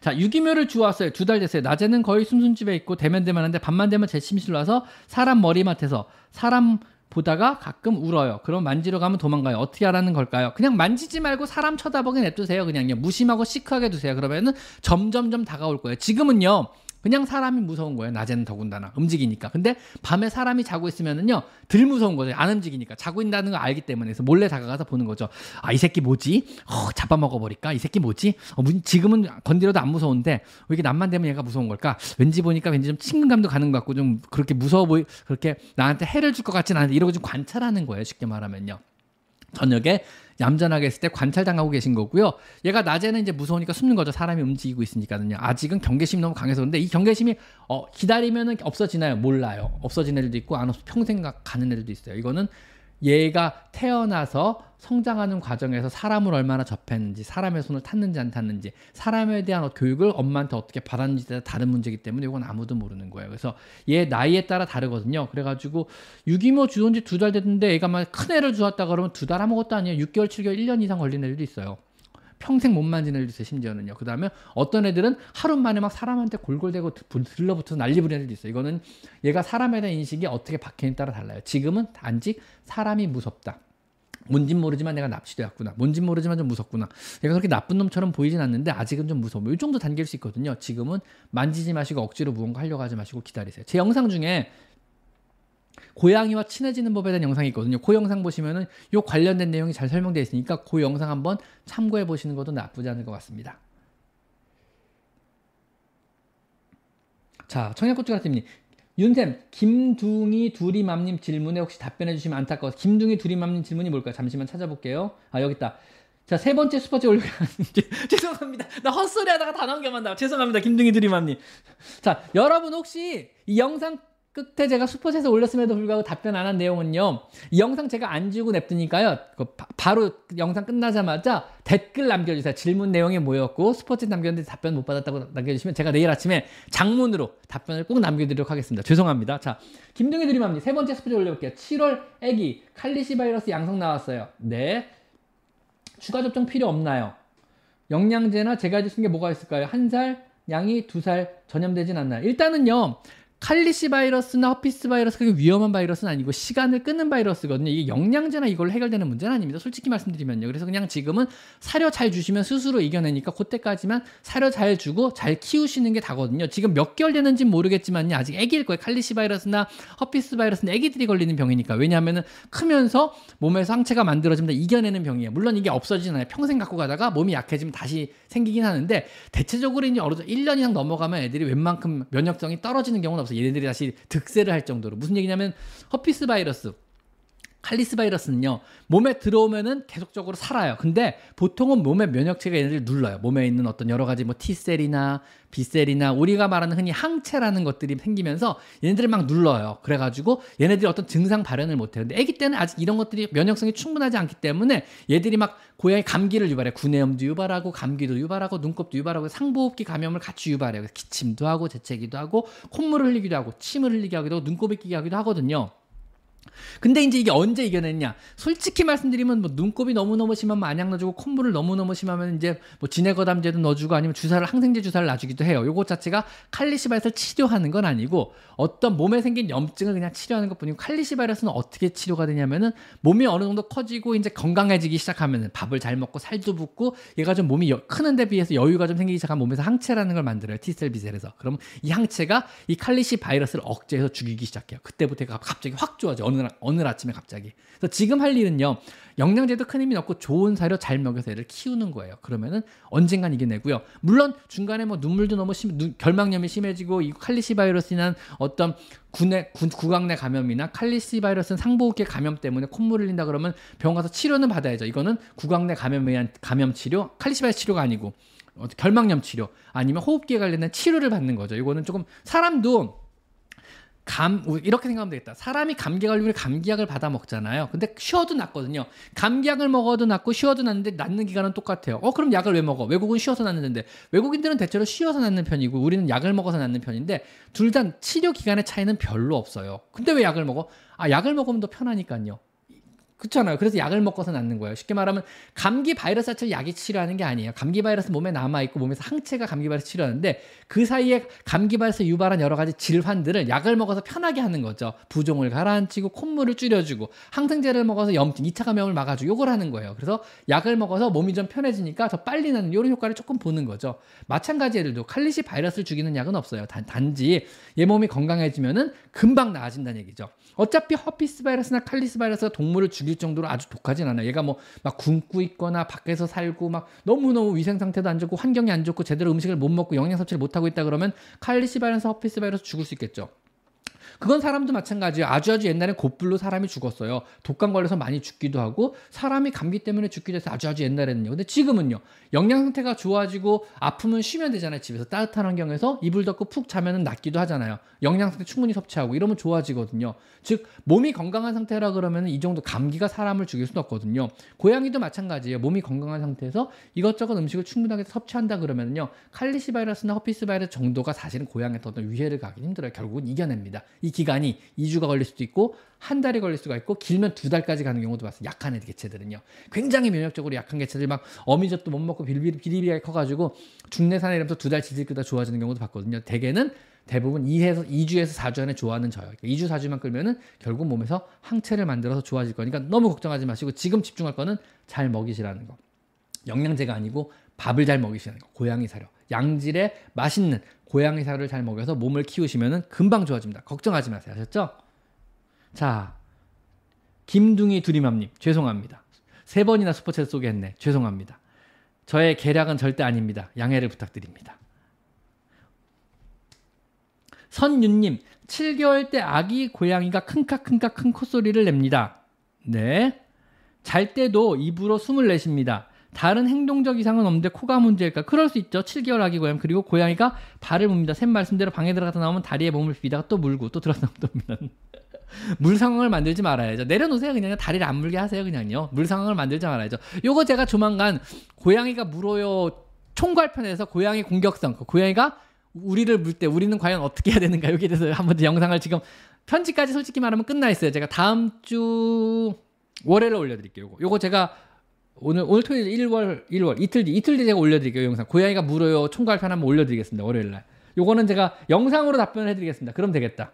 자, 유기묘를 주웠어요. 두 달 됐어요. 낮에는 거의 숨숨집에 있고 대면 대면 하는데 밤만 되면 제 침실로 와서 사람 머리맡에서 사람 보다가 가끔 울어요. 그럼 만지러 가면 도망가요. 어떻게 하라는 걸까요? 그냥 만지지 말고 사람 쳐다보게 냅두세요. 그냥요. 무심하고 시크하게 두세요. 그러면은 점점점 다가올 거예요. 지금은요. 그냥 사람이 무서운 거예요. 낮에는 더군다나 움직이니까. 근데 밤에 사람이 자고 있으면은요 덜 무서운 거죠. 안 움직이니까 자고 있다는 걸 알기 때문에 그래서 몰래 다가가서 보는 거죠. 아 이 새끼 뭐지? 어, 잡아먹어 버릴까? 이 새끼 뭐지? 어, 지금은 건드려도 안 무서운데 왜 이렇게 남만 되면 얘가 무서운 걸까? 왠지 보니까 왠지 좀 친근감도 가는 것 같고 좀 그렇게 무서워 보이 그렇게 나한테 해를 줄 것 같지는 않은데 이러고 좀 관찰하는 거예요. 쉽게 말하면요. 저녁에 얌전하게 했을 때 관찰당하고 계신 거고요. 얘가 낮에는 이제 무서우니까 숨는 거죠. 사람이 움직이고 있으니까는요. 아직은 경계심이 너무 강해서 그런데 이 경계심이 어, 기다리면은 없어지나요? 몰라요. 없어진 애들도 있고 안 없어 평생 가는 애들도 있어요. 이거는 얘가 태어나서 성장하는 과정에서 사람을 얼마나 접했는지, 사람의 손을 탔는지 안 탔는지, 사람에 대한 교육을 엄마한테 어떻게 받았는지에 다른 문제이기 때문에 이건 아무도 모르는 거예요. 그래서 얘 나이에 따라 다르거든요. 그래가지고 유기모 주온 지 두 달 됐는데 얘가 막 큰 애를 주었다 그러면 두 달 아무것도 아니에요. 6개월, 7개월, 1년 이상 걸린 애들도 있어요. 평생 못 만지는 애들도 있어요, 심지어는요. 그 다음에 어떤 애들은 하루 만에 막 사람한테 골골대고 들러붙어서 난리 부리는 애들도 있어요. 이거는 얘가 사람에 대한 인식이 어떻게 박혀있냐에 따라 달라요. 지금은 단지 사람이 무섭다. 뭔진 모르지만 내가 납치되었구나. 뭔진 모르지만 좀 무섭구나. 내가 그렇게 나쁜 놈처럼 보이진 않는데 아직은 좀 무서워. 이 정도 단계일 수 있거든요. 지금은 만지지 마시고 억지로 무언가 하려고 하지 마시고 기다리세요. 제 영상 중에 고양이와 친해지는 법에 대한 영상이 있거든요. 그 영상 보시면은 요 관련된 내용이 잘 설명되어 있으니까 그 영상 한번 참고해 보시는 것도 나쁘지 않을 것 같습니다. 자, 청양고추가팀님 윤쌤, 김둥이 두리맘님 질문에 혹시 답변해 주시면 안타까워서 김둥이 두리맘님 질문이 뭘까요? 잠시만 찾아볼게요. 아 여기 있다. 자, 세 번째 스포츠 올려 죄송합니다. 나 헛소리 하다가 다 넘겨만다. 죄송합니다. 김둥이 두리맘님. 자, 여러분 혹시 이 영상 끝에 제가 슈퍼챗에 올렸음에도 불구하고 답변 안 한 내용은요. 이 영상 제가 안 지우고 냅두니까요. 그 바로 영상 끝나자마자 댓글 남겨주세요. 질문 내용이 뭐였고 슈퍼챗 남겼는데 답변 못 받았다고 남겨주시면 제가 내일 아침에 장문으로 답변을 꼭 남겨드리도록 하겠습니다. 죄송합니다. 자, 김동희 드림합니다. 세 번째 스포츠 올려볼게요. 7월 애기 칼리시 바이러스 양성 나왔어요. 네. 추가 접종 필요 없나요? 영양제나 제가 있는 게 뭐가 있을까요? 한 살, 양이 두 살 전염되진 않나요? 일단은요. calici 바이러스나 herpes 바이러스가 위험한 바이러스는 아니고 시간을 끄는 바이러스거든요. 이게 영양제나 이걸로 해결되는 문제는 아닙니다. 솔직히 말씀드리면요. 그래서 그냥 지금은 사료 잘 주시면 스스로 이겨내니까 그때까지만 사료 잘 주고 잘 키우시는 게 다거든요. 지금 몇 개월 되는지 모르겠지만요. 아직 애기일 거예요. calici 바이러스나 herpes 바이러스는 애기들이 걸리는 병이니까. 왜냐하면 크면서 몸에서 항체가 만들어집니다. 이겨내는 병이에요. 물론 이게 없어지진 않아요. 평생 갖고 가다가 몸이 약해지면 다시 생기긴 하는데 대체적으로 이제 어느 정도 1년 이상 넘어가면 애들이 웬만큼 면역성이 떨어지는 경우는 없어요. 얘네들이 다시 득세를 할 정도로. 무슨 얘기냐면 herpes 바이러스 calici 바이러스는요 몸에 들어오면은 계속적으로 살아요. 근데 보통은 몸의 면역체가 얘네들 눌러요. 몸에 있는 어떤 여러 가지 뭐 T셀이나 B셀이나 우리가 말하는 흔히 항체라는 것들이 생기면서 얘네들을 막 눌러요. 그래가지고 얘네들이 어떤 증상 발현을 못해요. 근데 아기 때는 아직 이런 것들이 면역성이 충분하지 않기 때문에 얘들이 막 고양이 감기를 유발해 구내염도 유발하고 감기도 유발하고 눈곱도 유발하고 상부호흡기 감염을 같이 유발해요. 기침도 하고 재채기도 하고 콧물을 흘리기도 하고 침을 흘리게 하기도 하고 눈곱이 끼게 하기도 하거든요. 근데 이제 이게 언제 이겨냈냐? 솔직히 말씀드리면 뭐 눈곱이 너무너무 심하면 안약 넣어주고 콧물을 너무너무 심하면 이제 뭐 진해거담제도 넣어주고 아니면 주사를 항생제 주사를 놔주기도 해요. 요거 자체가 칼리시바이러스를 치료하는 건 아니고 어떤 몸에 생긴 염증을 그냥 치료하는 것뿐이고 칼리시바이러스는 어떻게 치료가 되냐면은 몸이 어느 정도 커지고 이제 건강해지기 시작하면은 밥을 잘 먹고 살도 붓고 얘가 좀 몸이 크는 데 비해서 여유가 좀 생기기 시작하면 몸에서 항체라는 걸 만들어요. T셀, B셀에서. 그러면 이 항체가 이 칼리시바이러스를 억제해서 죽이기 시작해요. 그때부터 갑자기 확 좋아져. 어느 날 어느 아침에 갑자기. 그래서 지금 할 일은요. 영양제도 큰 힘이 없고 좋은 사료 잘 먹여서 애를 키우는 거예요. 그러면은 언젠간 이겨내고요. 물론 중간에 뭐 눈물도 너무 심, 눈, 결막염이 심해지고 이 칼리시 바이러스나 어떤 구내 구, 구강내 감염이나 칼리시 바이러스는 상부호흡기 감염 때문에 콧물 흘린다 그러면 병원 가서 치료는 받아야죠. 이거는 구강내 감염에 의한 감염 치료, 칼리시 바이러스 치료가 아니고 결막염 치료 아니면 호흡기에 관련된 치료를 받는 거죠. 이거는 조금 사람도 감 이렇게 생각하면 되겠다. 사람이 감기 걸리면 감기약을 받아 먹잖아요. 근데 쉬어도 낫거든요. 감기약을 먹어도 낫고 쉬어도 낫는데 낫는 기간은 똑같아요. 어 그럼 약을 왜 먹어? 외국은 쉬어서 낫는데 외국인들은 대체로 쉬어서 낫는 편이고 우리는 약을 먹어서 낫는 편인데 둘 다 치료 기간의 차이는 별로 없어요. 근데 왜 약을 먹어? 아 약을 먹으면 더 편하니까요. 그렇잖아요. 그래서 약을 먹어서 낫는 거예요. 쉽게 말하면 감기 바이러스 자체를 약이 치료하는 게 아니에요. 감기 바이러스 몸에 남아 있고 몸에서 항체가 감기 바이러스 치료하는데 그 사이에 감기 바이러스 유발한 여러 가지 질환들을 약을 먹어서 편하게 하는 거죠. 부종을 가라앉히고 콧물을 줄여주고 항생제를 먹어서 염증, 2차 감염을 막아주고 요걸 하는 거예요. 그래서 약을 먹어서 몸이 좀 편해지니까 더 빨리 나는 이런 효과를 조금 보는 거죠. 마찬가지 예를 들어 calici 바이러스를 죽이는 약은 없어요. 단, 단지 얘 몸이 건강해지면은 금방 나아진다는 얘기죠. 어차피 herpes 바이러스나 calici 바이러스가 동물을 죽일 정도로 아주 독하진 않아요. 얘가 뭐 막 굶고 있거나 밖에서 살고 막 너무너무 위생 상태도 안 좋고 환경이 안 좋고 제대로 음식을 못 먹고 영양 섭취를 못 하고 있다 그러면 calici 바이러스, herpes 바이러스 죽을 수 있겠죠. 그건 사람도 마찬가지예요. 아주 아주 옛날에 고뿔로 사람이 죽었어요. 독감 걸려서 많이 죽기도 하고 사람이 감기 때문에 죽기도 해서 아주 아주 옛날에는요. 근데 지금은요. 영양 상태가 좋아지고 아프면 쉬면 되잖아요. 집에서 따뜻한 환경에서 이불 덮고 푹 자면은 낫기도 하잖아요. 영양 상태 충분히 섭취하고 이러면 좋아지거든요. 즉 몸이 건강한 상태라 그러면 이 정도 감기가 사람을 죽일 수는 없거든요. 고양이도 마찬가지예요. 몸이 건강한 상태에서 이것저것 음식을 충분하게 섭취한다 그러면요. calici 바이러스나 herpes 바이러스 정도가 사실은 고양이한테 어떤 위해를 가긴 힘들어요. 결국은 이겨냅니다. 이 기간이 2주가 걸릴 수도 있고 한 달이 걸릴 수가 있고 길면 두 달까지 가는 경우도 봤어요. 약한 애 개체들은요. 굉장히 면역적으로 약한 개체들 막 어미젖도 못 먹고 비리비리하게 커가지고 중내산에 이러면서 두 달 지질 끄다 좋아지는 경우도 봤거든요. 대개는 대부분 2에서 2주에서 4주 안에 좋아하는 저요. 2주 그러니까 4주만 끌면은 결국 몸에서 항체를 만들어서 좋아질 거니까 너무 걱정하지 마시고 지금 집중할 거는 잘 먹이시라는 거. 영양제가 아니고 밥을 잘 먹이시라는 거. 고양이 사료. 양질의 맛있는 고양이 사료를 잘 먹여서 몸을 키우시면은 금방 좋아집니다. 걱정하지 마세요. 아셨죠? 자, 김둥이 두리맘님 죄송합니다. 세 번이나 슈퍼챗 소개했네. 죄송합니다. 저의 계략은 절대 아닙니다. 양해를 부탁드립니다. 선윤님, 7개월 때 아기 고양이가 큰카큰카 큰 콧소리를 냅니다. 네. 잘 때도 입으로 숨을 내쉽니다. 다른 행동적 이상은 없는데 코가 문제일까? 그럴 수 있죠. 7개월 아기 고양이. 그리고 고양이가 발을 뭅니다. 샘 말씀대로 방에 들어가다 나오면 다리에 몸을 비비다가 또 물고 또 들어가다 나오면 물 상황을 만들지 말아야죠. 내려놓으세요. 그냥 다리를 안 물게 하세요. 그냥요. 물 상황을 만들지 말아야죠. 요거 제가 조만간 고양이가 물어요 총괄편에서 고양이 공격성. 그 고양이가 우리를 물 때 우리는 과연 어떻게 해야 되는가 여기에 대해서 한번 더 영상을 지금 편집까지 솔직히 말하면 끝나 있어요. 제가 다음 주 월요일에 올려드릴게요. 요거, 요거 제가 오늘 오늘 토요일 1월 1월 이틀 뒤 이틀 뒤 제가 올려드릴게요 영상 고양이가 물어요 총괄 편 한번 올려드리겠습니다 월요일 날 요거는 제가 영상으로 답변을 해드리겠습니다. 그럼 되겠다.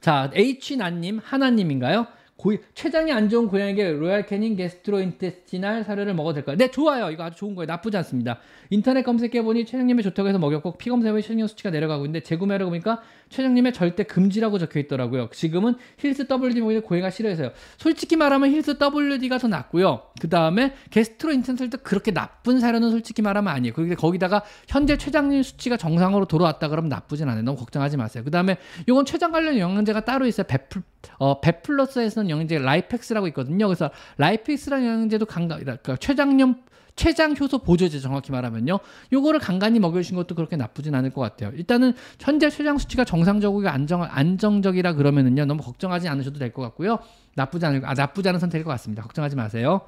자, H난님, 하나님인가요? 고, 췌장이 안 좋은 고양이에게 Royal Canin gastrointestinal 사료를 먹어도 될까요? 네, 좋아요. 이거 아주 좋은 거예요. 나쁘지 않습니다. 인터넷 검색해보니 췌장염에 좋다고 해서 먹였고 피검사에 췌장염 수치가 내려가고 있는데 재구매하러 보니까 췌장염에 절대 금지라고 적혀 있더라고요. 지금은 Hill's WD 먹이는 고양이가 싫어해서요. 솔직히 말하면 Hill's WD가 더 낫고요. 그 다음에 gastrointestinal도 그렇게 나쁜 사료는 솔직히 말하면 아니에요. 그런데 거기다가 현재 최장님 수치가 정상으로 돌아왔다 그러면 나쁘진 않아요. 너무 걱정하지 마세요. 그 다음에 이건 최장 관련 영양제가 따로 있어요. 베플, 어, 베플러스에서는 영양제 라이펙스라고 있거든요. 그래서 라이펙스라는 영양제도 강가, 그러니까 최장염 최장 효소 보조제 정확히 말하면요. 요거를 간간히 먹여주신 것도 그렇게 나쁘진 않을 것 같아요. 일단은 현재 최장 수치가 정상적이고 안정 안정적이라 그러면은요. 너무 걱정하지 않으셔도 될 것 같고요. 나쁘지 않을 아 나쁘지 않은 선택일 것 같습니다. 걱정하지 마세요.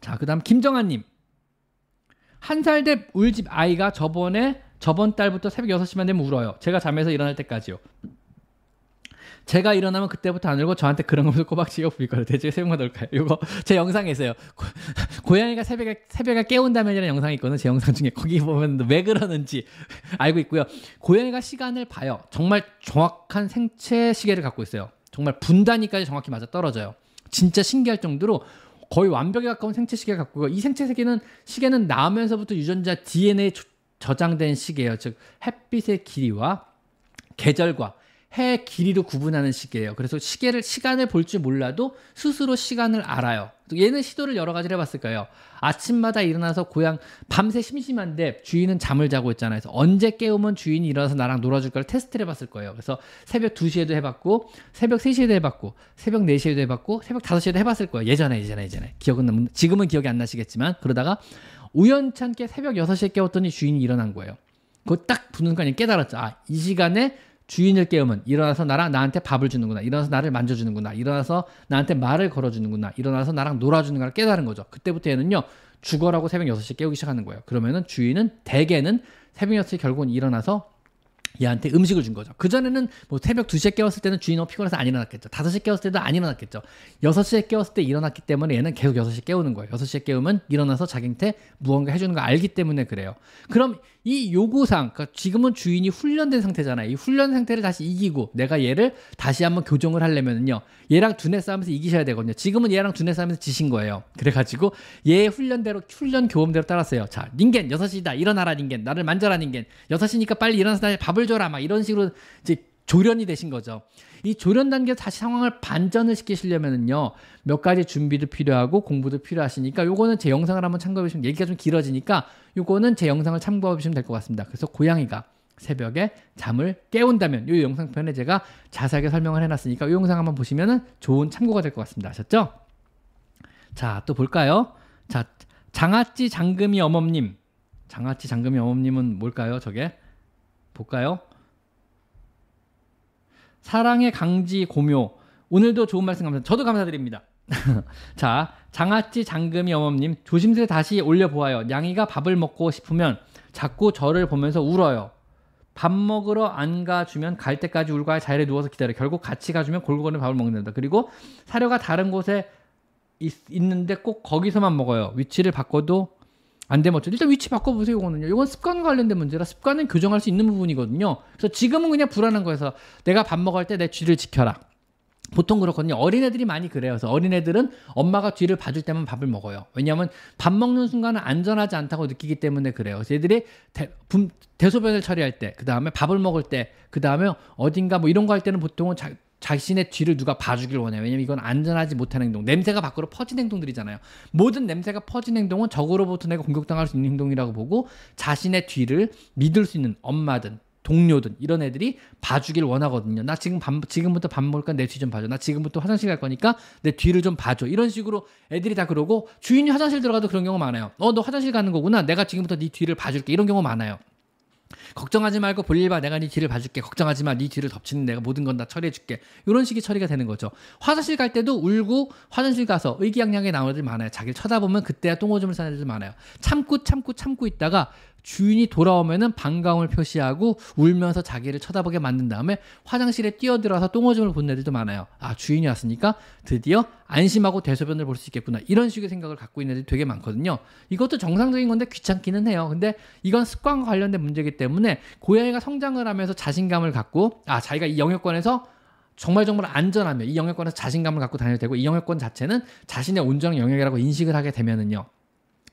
자, 그 다음 김정아 님. 한살된 울집 아이가 저번에 저번 달부터 새벽 6시만 되면 울어요. 제가 잠에서 일어날 때까지요. 제가 일어나면 그때부터 안 울고 저한테 그런 것을 꼬박지고 부릴 거예요. 대체 세번만 넣을까요? 이거 제 영상에 있어요. 고, 양이가 새벽에 새벽에 깨운다면이라는 영상이 있거든요. 제 영상 중에 거기 보면 왜 그러는지 알고 있고요. 고양이가 시간을 봐요. 정말 정확한 생체 시계를 갖고 있어요. 정말 분단위까지 정확히 맞아 떨어져요. 진짜 신기할 정도로 거의 완벽에 가까운 생체 시계를 갖고 있고 이 생체 시계는 시계는 나오면서부터 유전자 DNA에 저장된 시계예요. 즉 햇빛의 길이와 계절과 해 길이로 구분하는 시계예요. 그래서 시계를 시간을 볼 줄 몰라도 스스로 시간을 알아요. 얘는 시도를 여러 가지를 해봤을 거예요. 아침마다 일어나서 고향 밤새 심심한데 주인은 잠을 자고 있잖아요. 그래서 언제 깨우면 주인이 일어나서 나랑 놀아줄까를 테스트를 해봤을 거예요. 그래서 새벽 2시에도 해봤고 새벽 3시에도 해봤고 새벽 4시에도 해봤고 새벽 5시에도 해봤을 거예요. 예전에 예전에 예전에 기억은 지금은 기억이 안 나시겠지만 그러다가 우연찮게 새벽 6시에 깨웠더니 주인이 일어난 거예요. 그거 딱 붙는 거 아니에요. 깨달았죠. 아, 이 시간에 주인을 깨우면 일어나서 나랑 나한테 밥을 주는구나. 일어나서 나를 만져주는구나. 일어나서 나한테 말을 걸어주는구나. 일어나서 나랑 놀아주는 걸 깨달은 거죠. 그때부터 얘는요. 죽어라고 새벽 6시에 깨우기 시작하는 거예요. 그러면은 주인은 대개는 새벽 6시에 결국은 일어나서 얘한테 음식을 준 거죠. 그전에는 뭐 새벽 2시에 깨웠을 때는 주인 너무 피곤해서 안 일어났겠죠. 5시에 깨웠을 때도 안 일어났겠죠. 6시에 깨웠을 때 일어났기 때문에 얘는 계속 6시에 깨우는 거예요. 6시에 깨우면 일어나서 자기한테 무언가 해주는 거 알기 때문에 그래요. 그럼 이 요구상, 그러니까 지금은 주인이 훈련된 상태잖아요. 이 훈련 상태를 다시 이기고 내가 얘를 다시 한번 교정을 하려면요. 얘랑 두뇌 싸움에서 이기셔야 되거든요. 지금은 얘랑 두뇌 싸움에서 지신 거예요. 그래가지고 얘 훈련대로, 훈련 교험대로 따랐어요. 자, 닌겐 6시다. 일어나라 닌겐. 나를 만져라 닌겐. 6시니까 빨리 일어나서 나 밥을 줘라. 막 이런 식으로 이제 조련이 되신 거죠. 이 조련 단계 다시 상황을 반전을 시키시려면은요 몇 가지 준비도 필요하고 공부도 필요하시니까 요거는 제 영상을 한번 참고해 보시면 얘기가 좀 길어지니까 요거는 제 영상을 참고해 보시면 될 것 같습니다. 그래서 고양이가 새벽에 잠을 깨운다면 요 영상편에 제가 자세하게 설명을 해놨으니까 이 영상 한번 보시면은 좋은 참고가 될 것 같습니다. 아셨죠? 자 또 볼까요? 자 장아찌 장금이 어멈님 장아찌 장금이 어멈님은 뭘까요? 저게 볼까요? 사랑의 강지 고묘. 오늘도 좋은 말씀 감사합니다. 저도 감사드립니다. 자, 장아찌 장금이 어멈님 조심스레 다시 올려보아요. 양이가 밥을 먹고 싶으면 자꾸 저를 보면서 울어요. 밥 먹으러 안 가주면 갈 때까지 울고 자리에 누워서 기다려. 결국 같이 가주면 골고루 밥을 먹는다. 그리고 사료가 다른 곳에 있, 있는데 꼭 거기서만 먹어요. 위치를 바꿔도 안 되면 어쩌 일단 위치 바꿔보세요, 이거는요. 이건 습관 관련된 문제라 습관은 교정할 수 있는 부분이거든요. 그래서 지금은 그냥 불안한 거여서 내가 밥 먹을 때 내 쥐를 지켜라. 보통 그렇거든요. 어린애들이 많이 그래요. 그래서 어린애들은 엄마가 뒤를 봐줄 때만 밥을 먹어요. 왜냐하면 밥 먹는 순간은 안전하지 않다고 느끼기 때문에 그래요. 그래서 애들이 대, 대소변을 처리할 때, 그 다음에 밥을 먹을 때, 그 다음에 어딘가 뭐 이런 거 할 때는 보통은 자, 자신의 뒤를 누가 봐주길 원해요. 왜냐면 이건 안전하지 못한 행동. 냄새가 밖으로 퍼진 행동들이잖아요. 모든 냄새가 퍼진 행동은 적으로부터 내가 공격당할 수 있는 행동이라고 보고 자신의 뒤를 믿을 수 있는 엄마든 동료든 이런 애들이 봐주길 원하거든요. 나 지금 밥, 지금부터 밥 먹을까 내 뒤 좀 봐줘. 나 지금부터 화장실 갈 거니까 내 뒤를 좀 봐줘. 이런 식으로 애들이 다 그러고 주인이 화장실 들어가도 그런 경우 많아요. 어, 너 화장실 가는 거구나. 내가 지금부터 네 뒤를 봐줄게. 이런 경우 많아요. 걱정하지 말고 볼일 봐. 내가 네 뒤를 봐줄게. 걱정하지 마. 네 뒤를 덮치는 내가 모든 건 다 처리해줄게. 이런 식의 처리가 되는 거죠. 화장실 갈 때도 울고 화장실 가서 의기양양하게 나오는 애들 많아요. 자기를 쳐다보면 그때야 똥오줌을 싸는 애들 많아요. 참고 참고 참고 있다가 주인이 돌아오면은 반가움을 표시하고 울면서 자기를 쳐다보게 만든 다음에 화장실에 뛰어들어서 똥오줌을 본 애들도 많아요. 아, 주인이 왔으니까 드디어 안심하고 대소변을 볼 수 있겠구나. 이런 식의 생각을 갖고 있는 애들이 되게 많거든요. 이것도 정상적인 건데 귀찮기는 해요. 근데 이건 습관과 관련된 문제이기 때문에 고양이가 성장을 하면서 자신감을 갖고 아, 자기가 이 영역권에서 정말 정말 안전하며 이 영역권에서 자신감을 갖고 다녀도 되고 이 영역권 자체는 자신의 온전 영역이라고 인식을 하게 되면은요.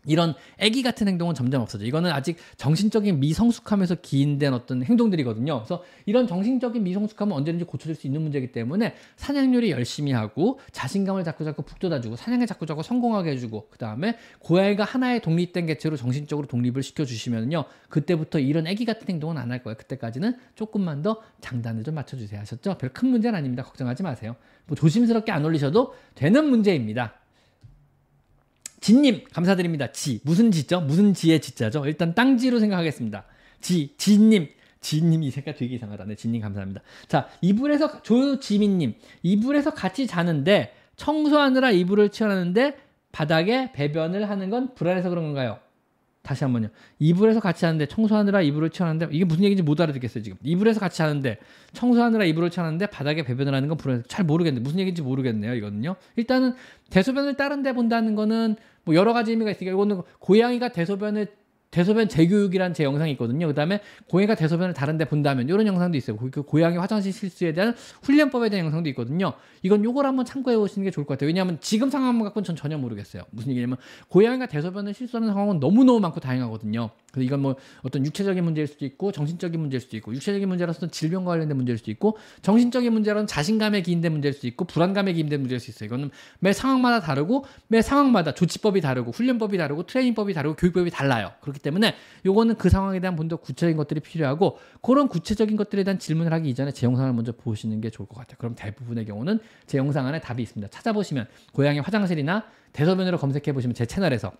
이런 애기 같은 행동은 점점 없어져. 이거는 아직 정신적인 미성숙함에서 기인된 어떤 행동들이거든요. 그래서 이런 정신적인 미성숙함은 언제든지 고쳐질 수 있는 문제이기 때문에 사냥요리 열심히 하고 자신감을 자꾸 자꾸 북돋아주고 사냥에 자꾸 자꾸 성공하게 해주고 그 다음에 고양이가 하나의 독립된 개체로 정신적으로 독립을 시켜주시면요. 그때부터 이런 애기 같은 행동은 안 할 거예요. 그때까지는 조금만 더 장단을 좀 맞춰주세요. 하셨죠? 별 큰 문제는 아닙니다. 걱정하지 마세요. 뭐 조심스럽게 안 올리셔도 되는 문제입니다. 지님 감사드립니다. 지 무슨 지죠? 무슨 지의 지자죠? 일단 땅지로 생각하겠습니다. 지 지님 지님 이 색깔 되게 이상하다. 네, 지님 감사합니다. 자 이불에서 조지민님 이불에서 같이 자는데 청소하느라 이불을 치워놨는데 바닥에 배변을 하는 건 불안해서 그런 건가요? 다시 한번요. 이불에서 같이 하는데 청소하느라 이불을 치웠는데 이게 무슨 얘기인지 못 알아듣겠어요 지금. 이불에서 같이 하는데 청소하느라 이불을 치웠는데 바닥에 배변을 하는 건 불안해서 잘 모르겠는데 무슨 얘기인지 모르겠네요 이거는요. 일단은 대소변을 다른 데 본다는 거는 뭐 여러 가지 의미가 있으니까 이거는 고양이가 대소변을 대소변 재교육이라는 제 영상이 있거든요. 그 다음에 고양이가 대소변을 다른데 본다면 이런 영상도 있어요. 그 고양이 화장실 실수에 대한 훈련법에 대한 영상도 있거든요. 이건 요걸 한번 참고해 보시는 게 좋을 것 같아요. 왜냐하면 지금 상황만 갖고는 전 전혀 모르겠어요. 무슨 얘기냐면 고양이가 대소변을 실수하는 상황은 너무너무 많고 다양하거든요. 그래서 이건 뭐 어떤 육체적인 문제일 수도 있고 정신적인 문제일 수도 있고 육체적인 문제라서는 질병과 관련된 문제일 수도 있고 정신적인 문제로는 자신감에 기인된 문제일 수도 있고 불안감에 기인된 문제일 수 있어요. 이거는 매 상황마다 다르고 매 상황마다 조치법이 다르고 훈련법이 다르고 트레이닝법이 다르고 교육법이 달라요. 그렇기 때문에 요거는 그 상황에 대한 본더 구체적인 것들이 필요하고 그런 구체적인 것들에 대한 질문을 하기 이전에 제 영상을 먼저 보시는 게 좋을 것 같아요. 그럼 대부분의 경우는 제 영상 안에 답이 있습니다. 찾아보시면 고양이 화장실이나 대소변으로 검색해 보시면 제 채널에서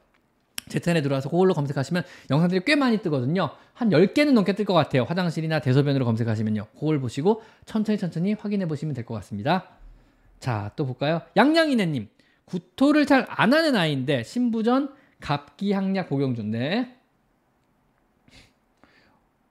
제 채널에 들어와서 그걸로 검색하시면 영상들이 꽤 많이 뜨거든요. 한 10개는 넘게 뜰 것 같아요. 화장실이나 대소변으로 검색하시면요. 그걸 보시고 천천히 천천히 확인해 보시면 될 것 같습니다. 자, 또 볼까요? 양양이네님. 구토를 잘 안 하는 아이인데 신부전 갑기항약 복용 중. 네.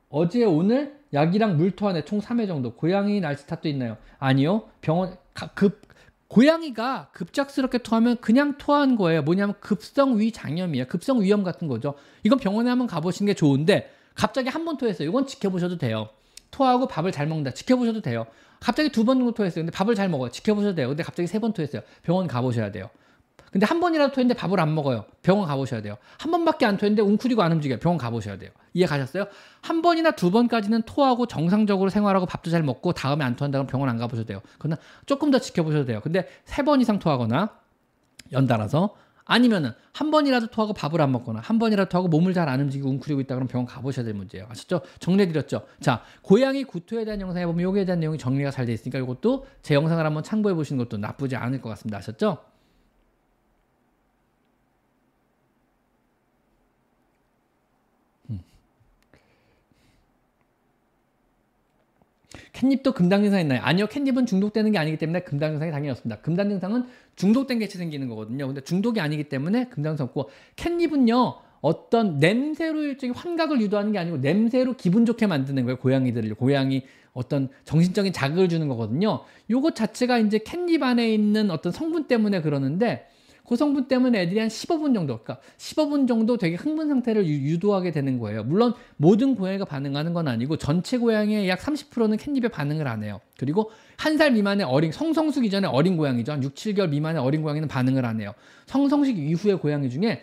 어제 오늘 약이랑 물 토하네 총 3회 정도. 고양이 날씨 탓도 있나요? 아니요. 병원 급 고양이가 급작스럽게 토하면 그냥 토한 거예요. 뭐냐면 급성 위장염이에요. 급성 위염 같은 거죠. 이건 병원에 한번 가보시는 게 좋은데 갑자기 한 번 토했어요. 이건 지켜보셔도 돼요. 토하고 밥을 잘 먹는다. 지켜보셔도 돼요. 갑자기 두 번 정도 토했어요. 근데 밥을 잘 먹어요. 지켜보셔도 돼요. 근데 갑자기 세 번 토했어요. 병원 가보셔야 돼요. 근데 한 번이라도 토했는데 밥을 안 먹어요. 병원 가보셔야 돼요. 한 번밖에 안 토했는데 웅크리고 안 움직여요. 병원 가보셔야 돼요. 이해 가셨어요? 한 번이나 두 번까지는 토하고 정상적으로 생활하고 밥도 잘 먹고 다음에 안 토한다면 병원 안 가보셔도 돼요. 그러나 조금 더 지켜보셔도 돼요. 근데 세 번 이상 토하거나 연달아서 아니면은 한 번이라도 토하고 밥을 안 먹거나 한 번이라도 토하고 몸을 잘 안 움직이고 웅크리고 있다 그러면 병원 가보셔야 될 문제예요. 아셨죠? 정리해드렸죠? 자, 고양이 구토에 대한 영상에 보면 요기에 대한 내용이 정리가 잘 돼 있으니까 이것도 제 영상을 한번 참고해 보시는 것도 나쁘지 않을 것 같습니다. 아셨죠? 캣닙도 금당 증상 있나요? 아니요. 캣닙은 중독되는 게 아니기 때문에 금당 증상이 당연히 없습니다. 금당 증상은 중독된 개체 생기는 거거든요. 근데 중독이 아니기 때문에 금당 증상 없고 캣닙은요. 어떤 냄새로 일종의 환각을 유도하는 게 아니고 냄새로 기분 좋게 만드는 거예요. 고양이들을 고양이 어떤 정신적인 자극을 주는 거거든요. 요것 자체가 이제 캣닙 안에 있는 어떤 성분 때문에 그러는데 그 성분 때문에 애들이 한 15분 정도, 그러니까 15분 정도 되게 흥분 상태를 유, 도하게 되는 거예요. 물론 모든 고양이가 반응하는 건 아니고 전체 고양이의 약 30%는 캣닙에 반응을 안 해요. 그리고 한 살 미만의 어린 성성숙 이전에 어린 고양이죠. 한 6, 7개월 미만의 어린 고양이는 반응을 안 해요. 성성식 이후의 고양이 중에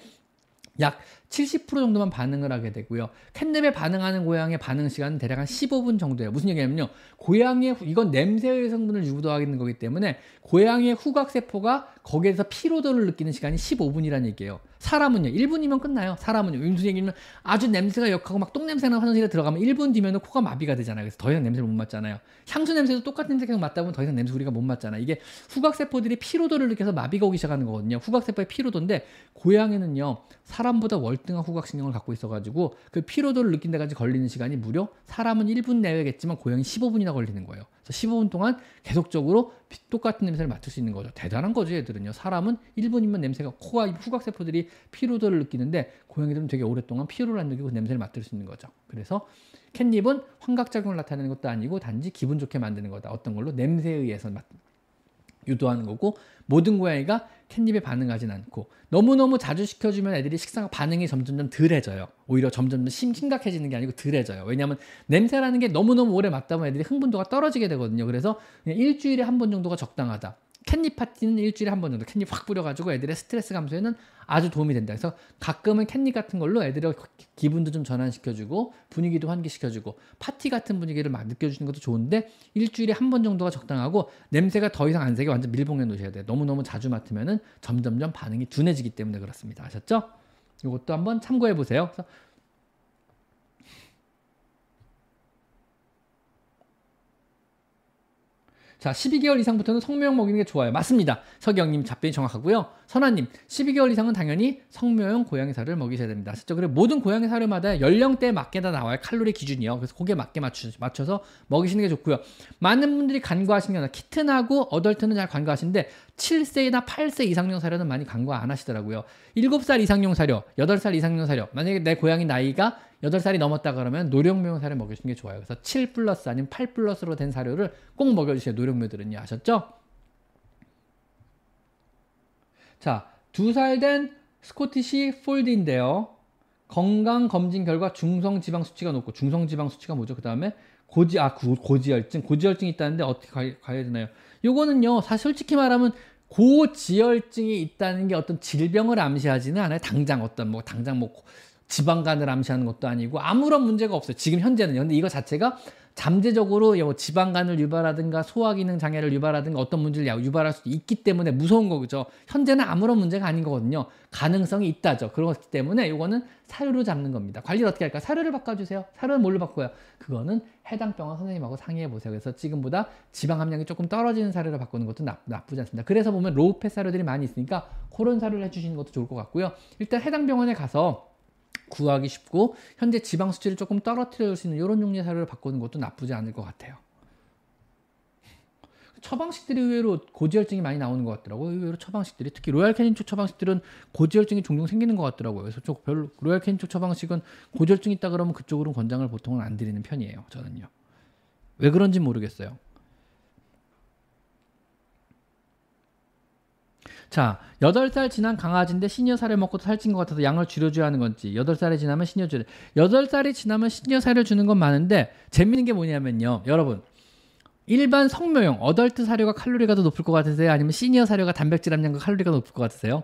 약 70% 정도만 반응을 하게 되고요. 캣냅에 반응하는 고양이의 반응 시간은 대략 한 15분 정도예요. 무슨 얘기냐면요. 고양이의 이건 냄새의 성분을 유도하는 거기 때문에 고양이의 후각 세포가 거기에서 피로도를 느끼는 시간이 15분이라는 얘기예요. 사람은요. 1분이면 끝나요. 사람은요. 무슨 얘기냐면 아주 냄새가 역하고 막 똥냄새나 화장실에 들어가면 1분 뒤면 코가 마비가 되잖아요. 그래서 더 이상 냄새를 못 맡잖아요. 향수 냄새도 똑같은 냄새 계속 맡다 보면 더 이상 냄새 우리가 못 맡잖아. 이게 후각 세포들이 피로도를 느껴서 마비가 오기 시작하는 거거든요. 후각 세포의 피로도인데 고양이는요. 사람보다 월 월등한 후각신경을 갖고 있어가지고 그 피로도를 느낀 데까지 걸리는 시간이 무려 사람은 1분 내외겠지만 고양이 15분이나 걸리는 거예요. 그래서 15분 동안 계속적으로 똑같은 냄새를 맡을 수 있는 거죠. 대단한 거죠, 얘들은요. 사람은 1분이면 냄새가 코가 후각세포들이 피로도를 느끼는데 고양이들은 되게 오랫동안 피로를 안 느끼고 그 냄새를 맡을 수 있는 거죠. 그래서 캣닙은 환각작용을 나타내는 것도 아니고 단지 기분 좋게 만드는 거다. 어떤 걸로 냄새에 의해서 유도하는 거고 모든 고양이가 캣닙에 반응하진 않고 너무너무 자주 시켜주면 애들이 식사 반응이 점점점 덜해져요. 오히려 점점 심, 심각해지는 게 아니고 덜해져요. 왜냐하면 냄새라는 게 너무너무 오래 맡다 보면 애들이 흥분도가 떨어지게 되거든요. 그래서 일주일에 한 번 정도가 적당하다. 캣닙 파티는 일주일에 한 번 정도 캣닙 확 뿌려가지고 애들의 스트레스 감소에는 아주 도움이 된다. 그래서 가끔은 캣닙 같은 걸로 애들의 기분도 좀 전환시켜주고 분위기도 환기시켜주고 파티 같은 분위기를 막 느껴주는 것도 좋은데 일주일에 한 번 정도가 적당하고 냄새가 더 이상 안 새게 완전 밀봉해 놓으셔야 돼요. 너무너무 자주 맡으면은 점점점 반응이 둔해지기 때문에 그렇습니다. 아셨죠? 이것도 한번 참고해 보세요. 그래서 자, 12개월 이상부터는 성묘용 먹이는 게 좋아요. 맞습니다. 서기영님 답변이 정확하고요. 선아님, 12개월 이상은 당연히 성묘용 고양이 살을 먹이셔야 됩니다. 아셨죠? 그래 모든 고양이 사료마다 연령대에 맞게 다 나와요. 칼로리 기준이요. 그래서 거기에 맞게 맞추, 맞춰서 먹이시는 게 좋고요. 많은 분들이 간과하시는 게 kitten하고 adult는 잘 간과하시는데 7세나 8세 이상용 사료는 많이 간과 안 하시더라고요. 7살 이상용 사료, 8살 이상용 사료. 만약에 내 고양이 나이가 8살이 넘었다 그러면 노령묘 사료 먹여주는 게 좋아요. 그래서 7 플러스 아니면 8 플러스로 된 사료를 꼭 먹여주세요. 노령묘들은요. 아셨죠? 자, 두살된 Scottish Fold인데요. 건강 검진 결과 중성 지방 수치가 높고 중성 지방 수치가 뭐죠? 그 다음에 고지 아 고지혈증 고지혈증이 있다는데 어떻게 가야 되나요? 요거는요 사실 솔직히 말하면 고지혈증이 있다는 게 어떤 질병을 암시하지는 않아요. 당장 어떤 뭐 당장 뭐 지방간을 암시하는 것도 아니고 아무런 문제가 없어요. 지금 현재는. 근데 이거 자체가 잠재적으로 뭐 지방간을 유발하든가 소화기능 장애를 유발하든가 어떤 문제를 유발할 수 있기 때문에 무서운 거죠. 현재는 아무런 문제가 아닌 거거든요. 가능성이 있다죠. 그렇기 때문에 이거는 사료로 잡는 겁니다. 관리를 어떻게 할까? 사료를 바꿔주세요. 사료는 뭘로 바꿔요? 그거는 해당 병원 선생님하고 상의해 보세요. 그래서 지금보다 지방 함량이 조금 떨어지는 사료를 바꾸는 것도 나, 나쁘지 않습니다. 그래서 보면 low fat 사료들이 많이 있으니까 그런 사료를 해주시는 것도 좋을 것 같고요. 일단 해당 병원에 가서 구하기 쉽고 현재 지방 수치를 조금 떨어뜨려 줄 수 있는 이런 종류의 사료를 바꾸는 것도 나쁘지 않을 것 같아요. 처방식들이 의외로 고지혈증이 많이 나오는 것 같더라고요. 의외로 처방식들이 특히 Royal Canin 쪽 처방식들은 고지혈증이 종종 생기는 것 같더라고요. 그래서 쪽 별로 Royal Canin 쪽 처방식은 고지혈증 있다 그러면 그쪽으로는 권장을 보통은 안 드리는 편이에요. 저는요. 왜 그런지 모르겠어요. 자, 8살 지난 강아지인데 시니어 살을 먹고 살찐 것 같아서 양을 줄여줘야 하는 건지, 8살이 지나면 시니어 줄, 8살이 지나면 시니어 살을 주는 건 많은데, 재밌는 게 뭐냐면요. 여러분, 일반 성묘용, 어덜트 사료가 칼로리가 더 높을 것 같으세요? 아니면 시니어 사료가 단백질 함량과 칼로리가 높을 것 같으세요?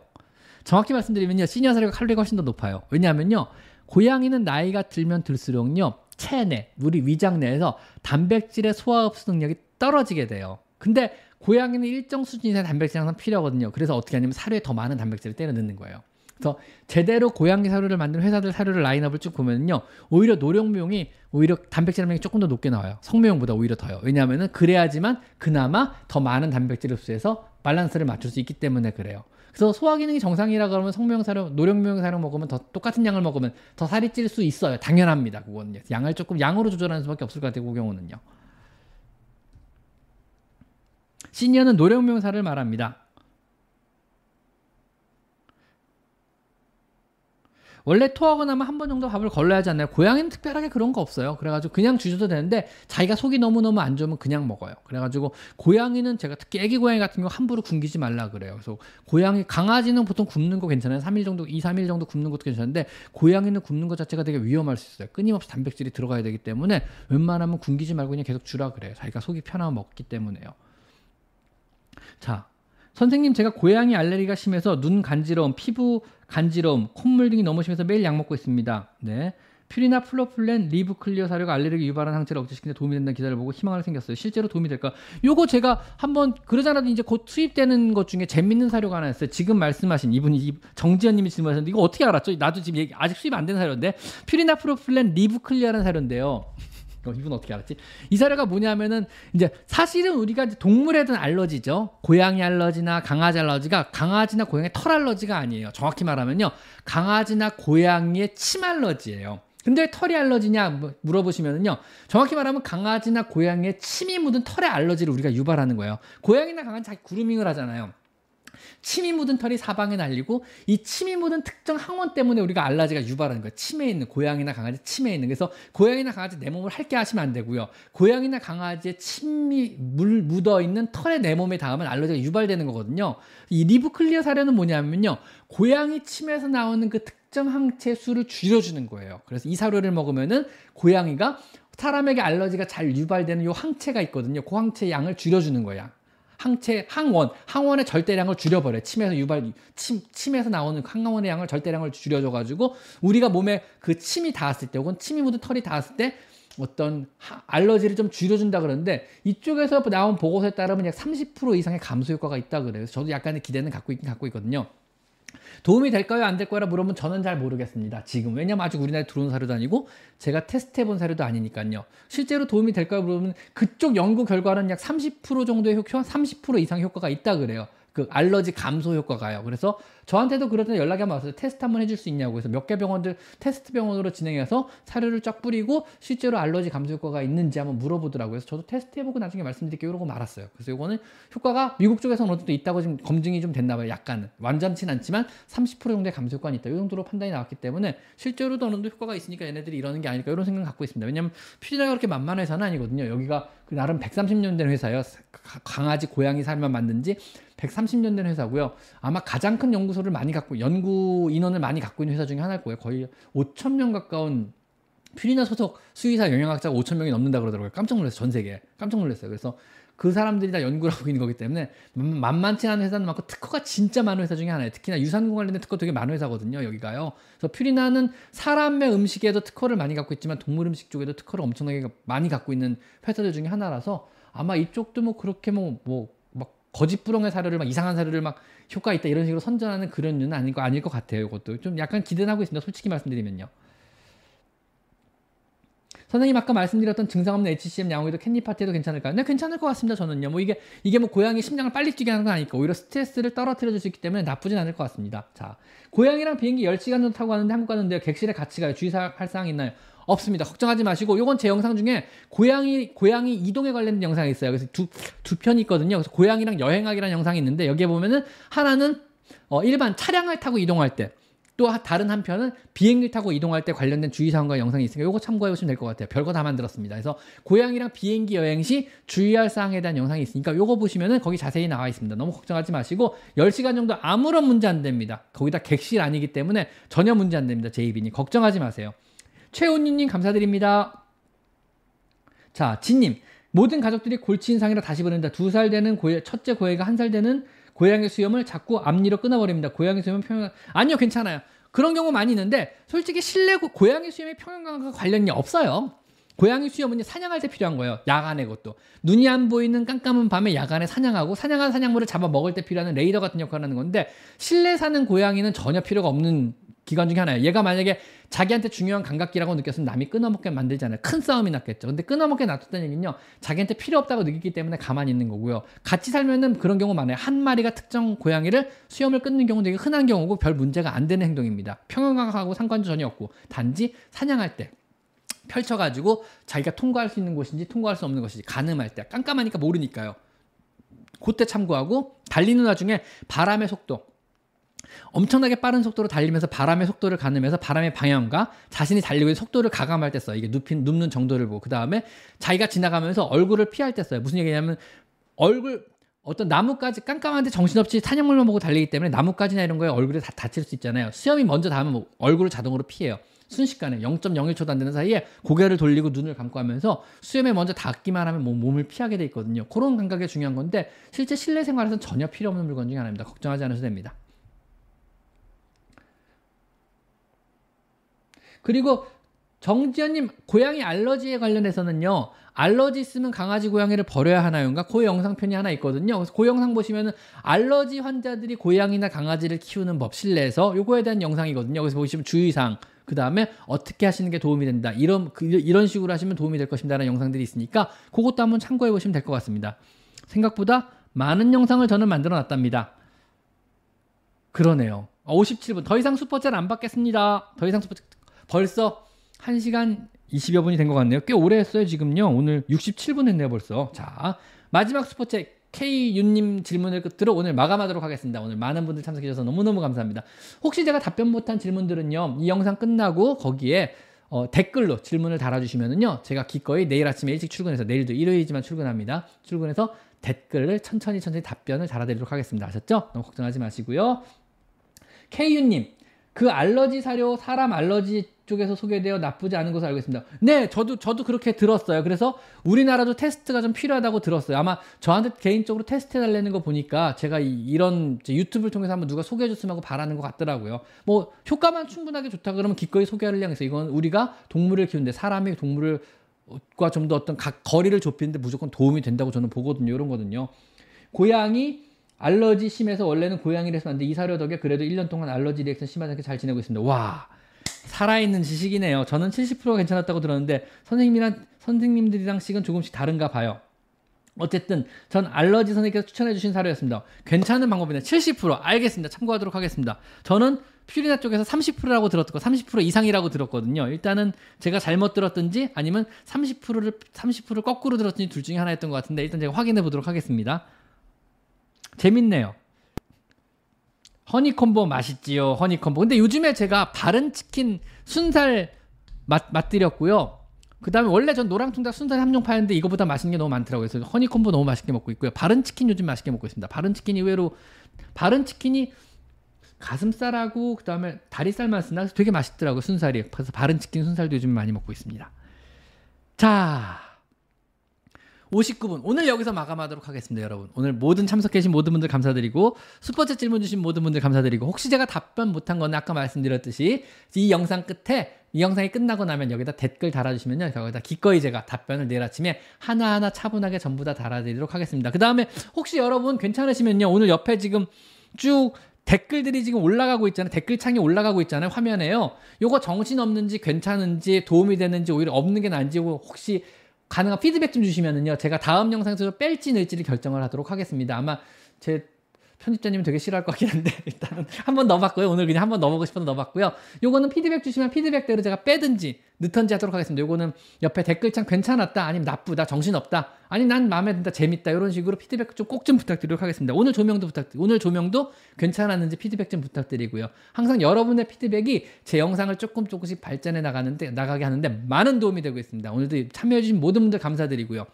정확히 말씀드리면요. 시니어 사료가 칼로리가 훨씬 더 높아요. 왜냐하면요. 고양이는 나이가 들면 들수록요. 체내, 우리 위장 내에서 단백질의 소화 흡수 능력이 떨어지게 돼요. 근데 고양이는 일정 수준 이상의 단백질이 항상 필요하거든요. 그래서 어떻게 하냐면 사료에 더 많은 단백질을 때려 넣는 거예요. 그래서 제대로 고양이 사료를 만드는 회사들 사료를 라인업을 쭉 보면요. 오히려 노령묘용이 오히려 단백질 함량이 조금 더 높게 나와요. 성묘용보다 오히려 더요. 왜냐하면 그래야지만 그나마 더 많은 단백질을 흡수해서 밸런스를 맞출 수 있기 때문에 그래요. 그래서 소화 기능이 정상이라 그러면 성묘용 사료, 노령묘용 사료 먹으면 더 똑같은 양을 먹으면 더 살이 찔 수 있어요. 당연합니다. 그거는요. 양을 조금 양으로 조절하는 수밖에 없을 것 같아요. 그 경우는요. 시니어는 노령 명사를 말합니다. 원래 토하고 나면 한 번 정도 밥을 걸러야 하지 않나요? 고양이는 특별하게 그런 거 없어요. 그래가지고 그냥 주셔도 되는데 자기가 속이 너무너무 안 좋으면 그냥 먹어요. 그래가지고 고양이는 제가 특히 애기 고양이 같은 경우 함부로 굶기지 말라 그래요. 그래서 고양이, 강아지는 보통 굶는 거 괜찮아요. 3일 정도, 2, 3일 정도 굶는 것도 괜찮은데 고양이는 굶는 것 자체가 되게 위험할 수 있어요. 끊임없이 단백질이 들어가야 되기 때문에 웬만하면 굶기지 말고 그냥 계속 주라 그래요. 자기가 속이 편하면 먹기 때문에요. 자, 선생님 제가 고양이 알레르기가 심해서 눈 간지러움, 피부 간지러움, 콧물 등이 너무 심해서 매일 약 먹고 있습니다. 네. Purina Pro Plan LiveClear 사료가 알레르기 유발한 상태를 억제시키는 데 도움이 된다는 기사를 보고 희망을 생겼어요. 실제로 도움이 될까? 요거 제가 한번 그러잖아도 이제 곧 수입되는 것 중에 재밌는 사료가 하나 있어요. 지금 말씀하신 이분이 정지현 님이 질문하셨는데 이거 어떻게 알았죠? 나도 지금 얘기, 아직 수입 안 된 사료인데 Purina Pro Plan LiveClear라는 사료인데요. 어, 이분 어떻게 알았지? 이 사료가 뭐냐면은 이제 사실은 우리가 이제 동물에 대한 알러지죠. 고양이 알러지나 강아지 알러지가 강아지나 고양이 털 알러지가 아니에요. 정확히 말하면요. 강아지나 고양이의 침 알러지예요. 근데 왜 털이 알러지냐 뭐 물어보시면은요. 정확히 말하면 강아지나 고양이의 침이 묻은 털의 알러지를 우리가 유발하는 거예요. 고양이나 강아지 자기 grooming을 하잖아요. 침이 묻은 털이 사방에 날리고 이 침이 묻은 특정 항원 때문에 우리가 알러지가 유발하는 거예요. 침에 있는 고양이나 강아지 침에 있는 그래서 고양이나 강아지 내 몸을 핥게 하시면 안 되고요. 고양이나 강아지의 침이 물 묻어 있는 털에 내 몸에 닿으면 알러지가 유발되는 거거든요. 이 LiveClear 사료는 뭐냐면요. 고양이 침에서 나오는 그 특정 항체 수를 줄여주는 거예요. 그래서 이 사료를 먹으면은 고양이가 사람에게 알러지가 잘 유발되는 요 항체가 있거든요. 그 항체 양을 줄여주는 거야. 항체 항원 항원의 절대량을 줄여버려 침에서 유발 침 침에서 나오는 항원의 양을 절대량을 줄여줘 가지고 우리가 몸에 그 침이 닿았을 때 혹은 침이 묻은 털이 닿았을 때 어떤 알러지를 좀 줄여준다 그러는데 이쪽에서 나온 보고서에 따르면 약 30% 이상의 감소 효과가 있다 그래요. 저도 약간의 기대는 갖고 있긴 갖고 있거든요. 도움이 될까요? 안 될까요? 물어보면 저는 잘 모르겠습니다. 지금. 왜냐면 아직 우리나라에 들어온 사료도 아니고 제가 테스트 해본 사료도 아니니까요. 실제로 도움이 될까요? 물어보면 그쪽 연구 결과는 약 30% 정도의 효과, 30% 이상 효과가 있다 그래요. 그 알러지 감소 효과가요. 그래서 저한테도 그러던 연락이 한번 왔어요. 테스트 한번 해줄 수 있냐고. 그래서 몇 개 병원들 테스트 병원으로 진행해서 사료를 쫙 뿌리고 실제로 알러지 감소 효과가 있는지 한번 물어보더라고요. 그래서 저도 테스트 해보고 나중에 말씀드릴게요. 이러고 말았어요. 그래서 이거는 효과가 미국 쪽에서는 정도 있다고 지금 검증이 좀 됐나 봐요. 약간은. 완전치는 않지만 30% 정도의 감소 효과는 있다. 이 정도로 판단이 나왔기 때문에 실제로도 어느 정도 효과가 있으니까 얘네들이 이러는 게 아닐까 이런 생각 갖고 있습니다. 왜냐하면 퓨리나가 그렇게 만만한 회사는 아니거든요. 여기가 그 나름 130년 된 회사예요. 강아지, 고양이 살만 만든 지 130년 된 회사고요. 아마 가장 큰 연구소를 많이 갖고 연구 인원을 많이 갖고 있는 회사 중에 하나일 거예요. 거의 5천 명 가까운 퓨리나 소속 수의사 영양학자가 5천 명이 넘는다 그러더라고요. 깜짝 놀랐어요. 전 세계. 깜짝 놀랐어요. 그래서 그 사람들이 다 연구를 하고 있는 거기 때문에 만만치 않은 회사는 많고 특허가 진짜 많은 회사 중에 하나예요. 특히나 유산균 관련된 특허 되게 많은 회사거든요. 여기가요. 그래서 퓨리나는 사람의 음식에도 특허를 많이 갖고 있지만 동물 음식 쪽에도 특허를 엄청나게 많이 갖고 있는 회사들 중에 하나라서 아마 이쪽도 뭐 그렇게 뭐, 뭐 거짓부렁의 사료를 막 이상한 사료를 막 효과 있다 이런 식으로 선전하는 그런 류는 아닐 거 아닐 것 같아요. 이것도 좀 약간 기대는 하고 있습니다. 솔직히 말씀드리면요. 선생님 아까 말씀드렸던 증상 없는 HCM 양호기도 캔디 파티에도 괜찮을까요? 네, 괜찮을 것 같습니다. 저는요. 뭐 이게 이게 뭐 고양이 심장을 빨리 뛰게 하는 건 아니까 오히려 스트레스를 떨어뜨려 줄 수 있기 때문에 나쁘진 않을 것 같습니다. 자, 고양이랑 비행기 10시간 정도 타고 가는데 한국 가는데요. 객실에 같이 가요. 주의할 사항 있나요? 없습니다. 걱정하지 마시고 요건 제 영상 중에 고양이 고양이 이동에 관련된 영상이 있어요. 그래서 두 두 편이 있거든요. 그래서 고양이랑 여행하기라는 영상이 있는데 여기에 보면은 하나는 어, 일반 차량을 타고 이동할 때. 또 다른 한편은 비행기 타고 이동할 때 관련된 주의사항과 영상이 있으니까 요거 참고해 보시면 될 것 같아요. 별거 다 만들었습니다. 그래서 고양이랑 비행기 여행 시 주의할 사항에 대한 영상이 있으니까 요거 보시면은 거기 자세히 나와 있습니다. 너무 걱정하지 마시고 10시간 정도 아무런 문제 안 됩니다. 거기다 객실 아니기 때문에 전혀 문제 안 됩니다. 제이비니 걱정하지 마세요. 최훈희님 감사드립니다. 자, 진님. 모든 가족들이 골치 인상이라 다시 보낸다. 두 살 되는 고해, 첫째 고해가 한 살 되는 고양이 수염을 자꾸 앞니로 끊어버립니다. 고양이 수염은 평형 아니요 괜찮아요. 그런 경우 많이 있는데 솔직히 실내 고, 고양이 수염의 평형감과 관련이 없어요. 고양이 수염은 사냥할 때 필요한 거예요. 야간에 것도 눈이 안 보이는 깜깜한 밤에 야간에 사냥하고 사냥한 사냥물을 잡아 먹을 때 필요한 레이더 같은 역할을 하는 건데 실내 사는 고양이는 전혀 필요가 없는 기관 중에 하나예요. 얘가 만약에 자기한테 중요한 감각기라고 느꼈으면 남이 끊어먹게 만들잖아요. 큰 싸움이 났겠죠. 근데 끊어먹게 놔뒀다는 얘기는요. 자기한테 필요 없다고 느끼기 때문에 가만히 있는 거고요. 같이 살면은 그런 경우 많아요. 한 마리가 특정 고양이를 수염을 끊는 경우 되게 흔한 경우고 별 문제가 안 되는 행동입니다. 평형감하고 상관도 전혀 없고 단지 사냥할 때 펼쳐가지고 자기가 통과할 수 있는 곳인지 통과할 수 없는 것인지 가늠할 때 깜깜하니까 모르니까요. 그때 참고하고 달리는 와중에 바람의 속도 엄청나게 빠른 속도로 달리면서 바람의 속도를 가늠해서 바람의 방향과 자신이 달리고 있는 속도를 가감할 때 써요. 이게 눕힌, 눕는 정도를 보고. 그 다음에 자기가 지나가면서 얼굴을 피할 때 써요. 무슨 얘기냐면 얼굴, 어떤 나뭇가지 깜깜한데 정신없이 사냥물만 보고 달리기 때문에 나뭇가지나 이런 거에 얼굴에 다 다칠 수 있잖아요. 수염이 먼저 닿으면 뭐 얼굴을 자동으로 피해요. 순식간에 0.01초도 안 되는 사이에 고개를 돌리고 눈을 감고 하면서 수염에 먼저 닿기만 하면 뭐 몸을 피하게 돼 있거든요. 그런 감각이 중요한 건데 실제 실내 생활에서는 전혀 필요 없는 물건 중에 하나입니다. 걱정하지 않으셔도 됩니다. 그리고 정지현님 고양이 알러지에 관련해서는요. 알러지 있으면 강아지 고양이를 버려야 하나요인가? 그 영상편이 하나 있거든요. 그래서 그 영상 보시면은 알러지 환자들이 고양이나 강아지를 키우는 법 실내에서 요거에 대한 영상이거든요. 그래서 보시면 주의사항 그 다음에 어떻게 하시는 게 도움이 된다. 이런 그, 이런 식으로 하시면 도움이 될 것입니다라는 영상들이 있으니까 그것도 한번 참고해 보시면 될 것 같습니다. 생각보다 많은 영상을 저는 만들어 놨답니다. 그러네요. 57분. 더 이상 슈퍼챗 안 받겠습니다. 더 이상 슈퍼챗 벌써 1시간 20여 분이 된 것 같네요. 꽤 오래 했어요, 지금요. 오늘 67분 했네요, 벌써. 자, 마지막 슈퍼챗 K윤님 질문을 끝으로 오늘 마감하도록 하겠습니다. 오늘 많은 분들 참석해주셔서 너무너무 감사합니다. 혹시 제가 답변 못한 질문들은요, 이 영상 끝나고 거기에 어, 댓글로 질문을 달아주시면은요, 제가 기꺼이 내일 아침에 일찍 출근해서 내일도 일요일이지만 출근합니다. 출근해서 댓글을 천천히 천천히 답변을 달아드리도록 하겠습니다. 아셨죠? 너무 걱정하지 마시고요. K윤님, 그 알러지 사료 사람 알러지 쪽에서 소개되어 나쁘지 않은 것으로 알고 있습니다. 네, 저도 저도 그렇게 들었어요. 그래서 우리나라도 테스트가 좀 필요하다고 들었어요. 아마 저한테 개인적으로 테스트 해달라는 거 보니까 제가 이, 런 유튜브를 통해서 한번 누가 소개해줬으면 하고 바라는 것 같더라고요. 뭐 효과만 충분하게 좋다 그러면 기꺼이 소개를 향해서 이건 우리가 동물을 키우는데 사람이 동물을 과 좀 더 어떤 각 거리를 좁히는데 무조건 도움이 된다고 저는 보거든요. 이런 거든요. 고양이 알러지 심해서 원래는 고양이를 해서 왔는데 이 사료 덕에 그래도 1년 동안 알러지 리액션 심하지 않게 잘 지내고 있습니다. 와. 살아있는 지식이네요. 저는 70%가 괜찮았다고 들었는데 선생님이랑 선생님들이랑 식은 조금씩 다른가 봐요. 어쨌든 전 알러지 선생님께서 추천해 주신 사료였습니다. 괜찮은 방법이네. 70% 알겠습니다. 참고하도록 하겠습니다. 저는 퓨리나 쪽에서 30%라고 들었고 30% 이상이라고 들었거든요. 일단은 제가 잘못 들었든지 아니면 30%를 30%를 거꾸로 들었든지 둘 중에 하나였던 것 같은데 일단 제가 확인해 보도록 하겠습니다. 재밌네요. 허니콤보 맛있지요. 허니콤보. 근데 요즘에 제가 바른 치킨 순살 맛 맛들였고요. 그 다음에 원래 전 노랑통닭 순살 함정 파였는데 이거보다 맛있는 게 너무 많더라고요. 그래서 허니콤보 너무 맛있게 먹고 있고요. 바른 치킨 요즘 맛있게 먹고 있습니다. 바른 치킨 의외로 바른 치킨이 가슴살하고 그 다음에 다리살만 쓰나 되게 맛있더라고요. 순살이. 그래서 바른 치킨 순살도 요즘 많이 먹고 있습니다. 자. 59분. 오늘 여기서 마감하도록 하겠습니다, 여러분. 오늘 모든 참석해주신 모든 분들 감사드리고, 슈퍼챗 질문 주신 모든 분들 감사드리고, 혹시 제가 답변 못한 거는 아까 말씀드렸듯이, 이 영상 끝에, 이 영상이 끝나고 나면 여기다 댓글 달아주시면요. 거기다 기꺼이 제가 답변을 내일 아침에 하나하나 차분하게 전부 다 달아드리도록 하겠습니다. 그 다음에 혹시 여러분 괜찮으시면요. 오늘 옆에 지금 쭉 댓글들이 지금 올라가고 있잖아요. 댓글창이 올라가고 있잖아요. 화면에요. 요거 정신없는지 괜찮은지 도움이 되는지 오히려 없는 게 나은지 혹시 가능한 피드백 좀 주시면은요. 제가 다음 영상에서 뺄지 넣을지를 결정을 하도록 하겠습니다. 아마 제 편집자님은 되게 싫어할 것 같긴 한데 일단은 한 번 넣어봤고요. 오늘 그냥 한 번 넣어보고 싶어서 넣어봤고요. 요거는 피드백 주시면 피드백대로 제가 빼든지 넣든지 하도록 하겠습니다. 요거는 옆에 댓글창 괜찮았다 아니면 나쁘다 정신없다 아니 난 마음에 든다 재밌다 이런 식으로 피드백 좀 꼭좀 좀 부탁드리도록 하겠습니다. 오늘 조명도 부탁드리 오늘 조명도 괜찮았는지 피드백 좀 부탁드리고요. 항상 여러분의 피드백이 제 영상을 조금 조금씩 발전해 나가는데 나가게 하는데 많은 도움이 되고 있습니다. 오늘도 참여해 주신 모든 분들 감사드리고요.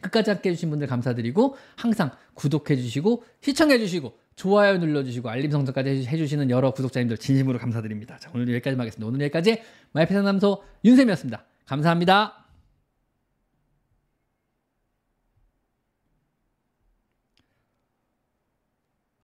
끝까지 함께 해주신 분들 감사드리고 항상 구독해주시고 시청해주시고 좋아요 눌러주시고 알림 성적까지 해주시는 여러 구독자님들 진심으로 감사드립니다. 자 오늘 여기까지 하겠습니다. 오늘 여기까지 마이페 상담소 윤쌤이었습니다. 감사합니다.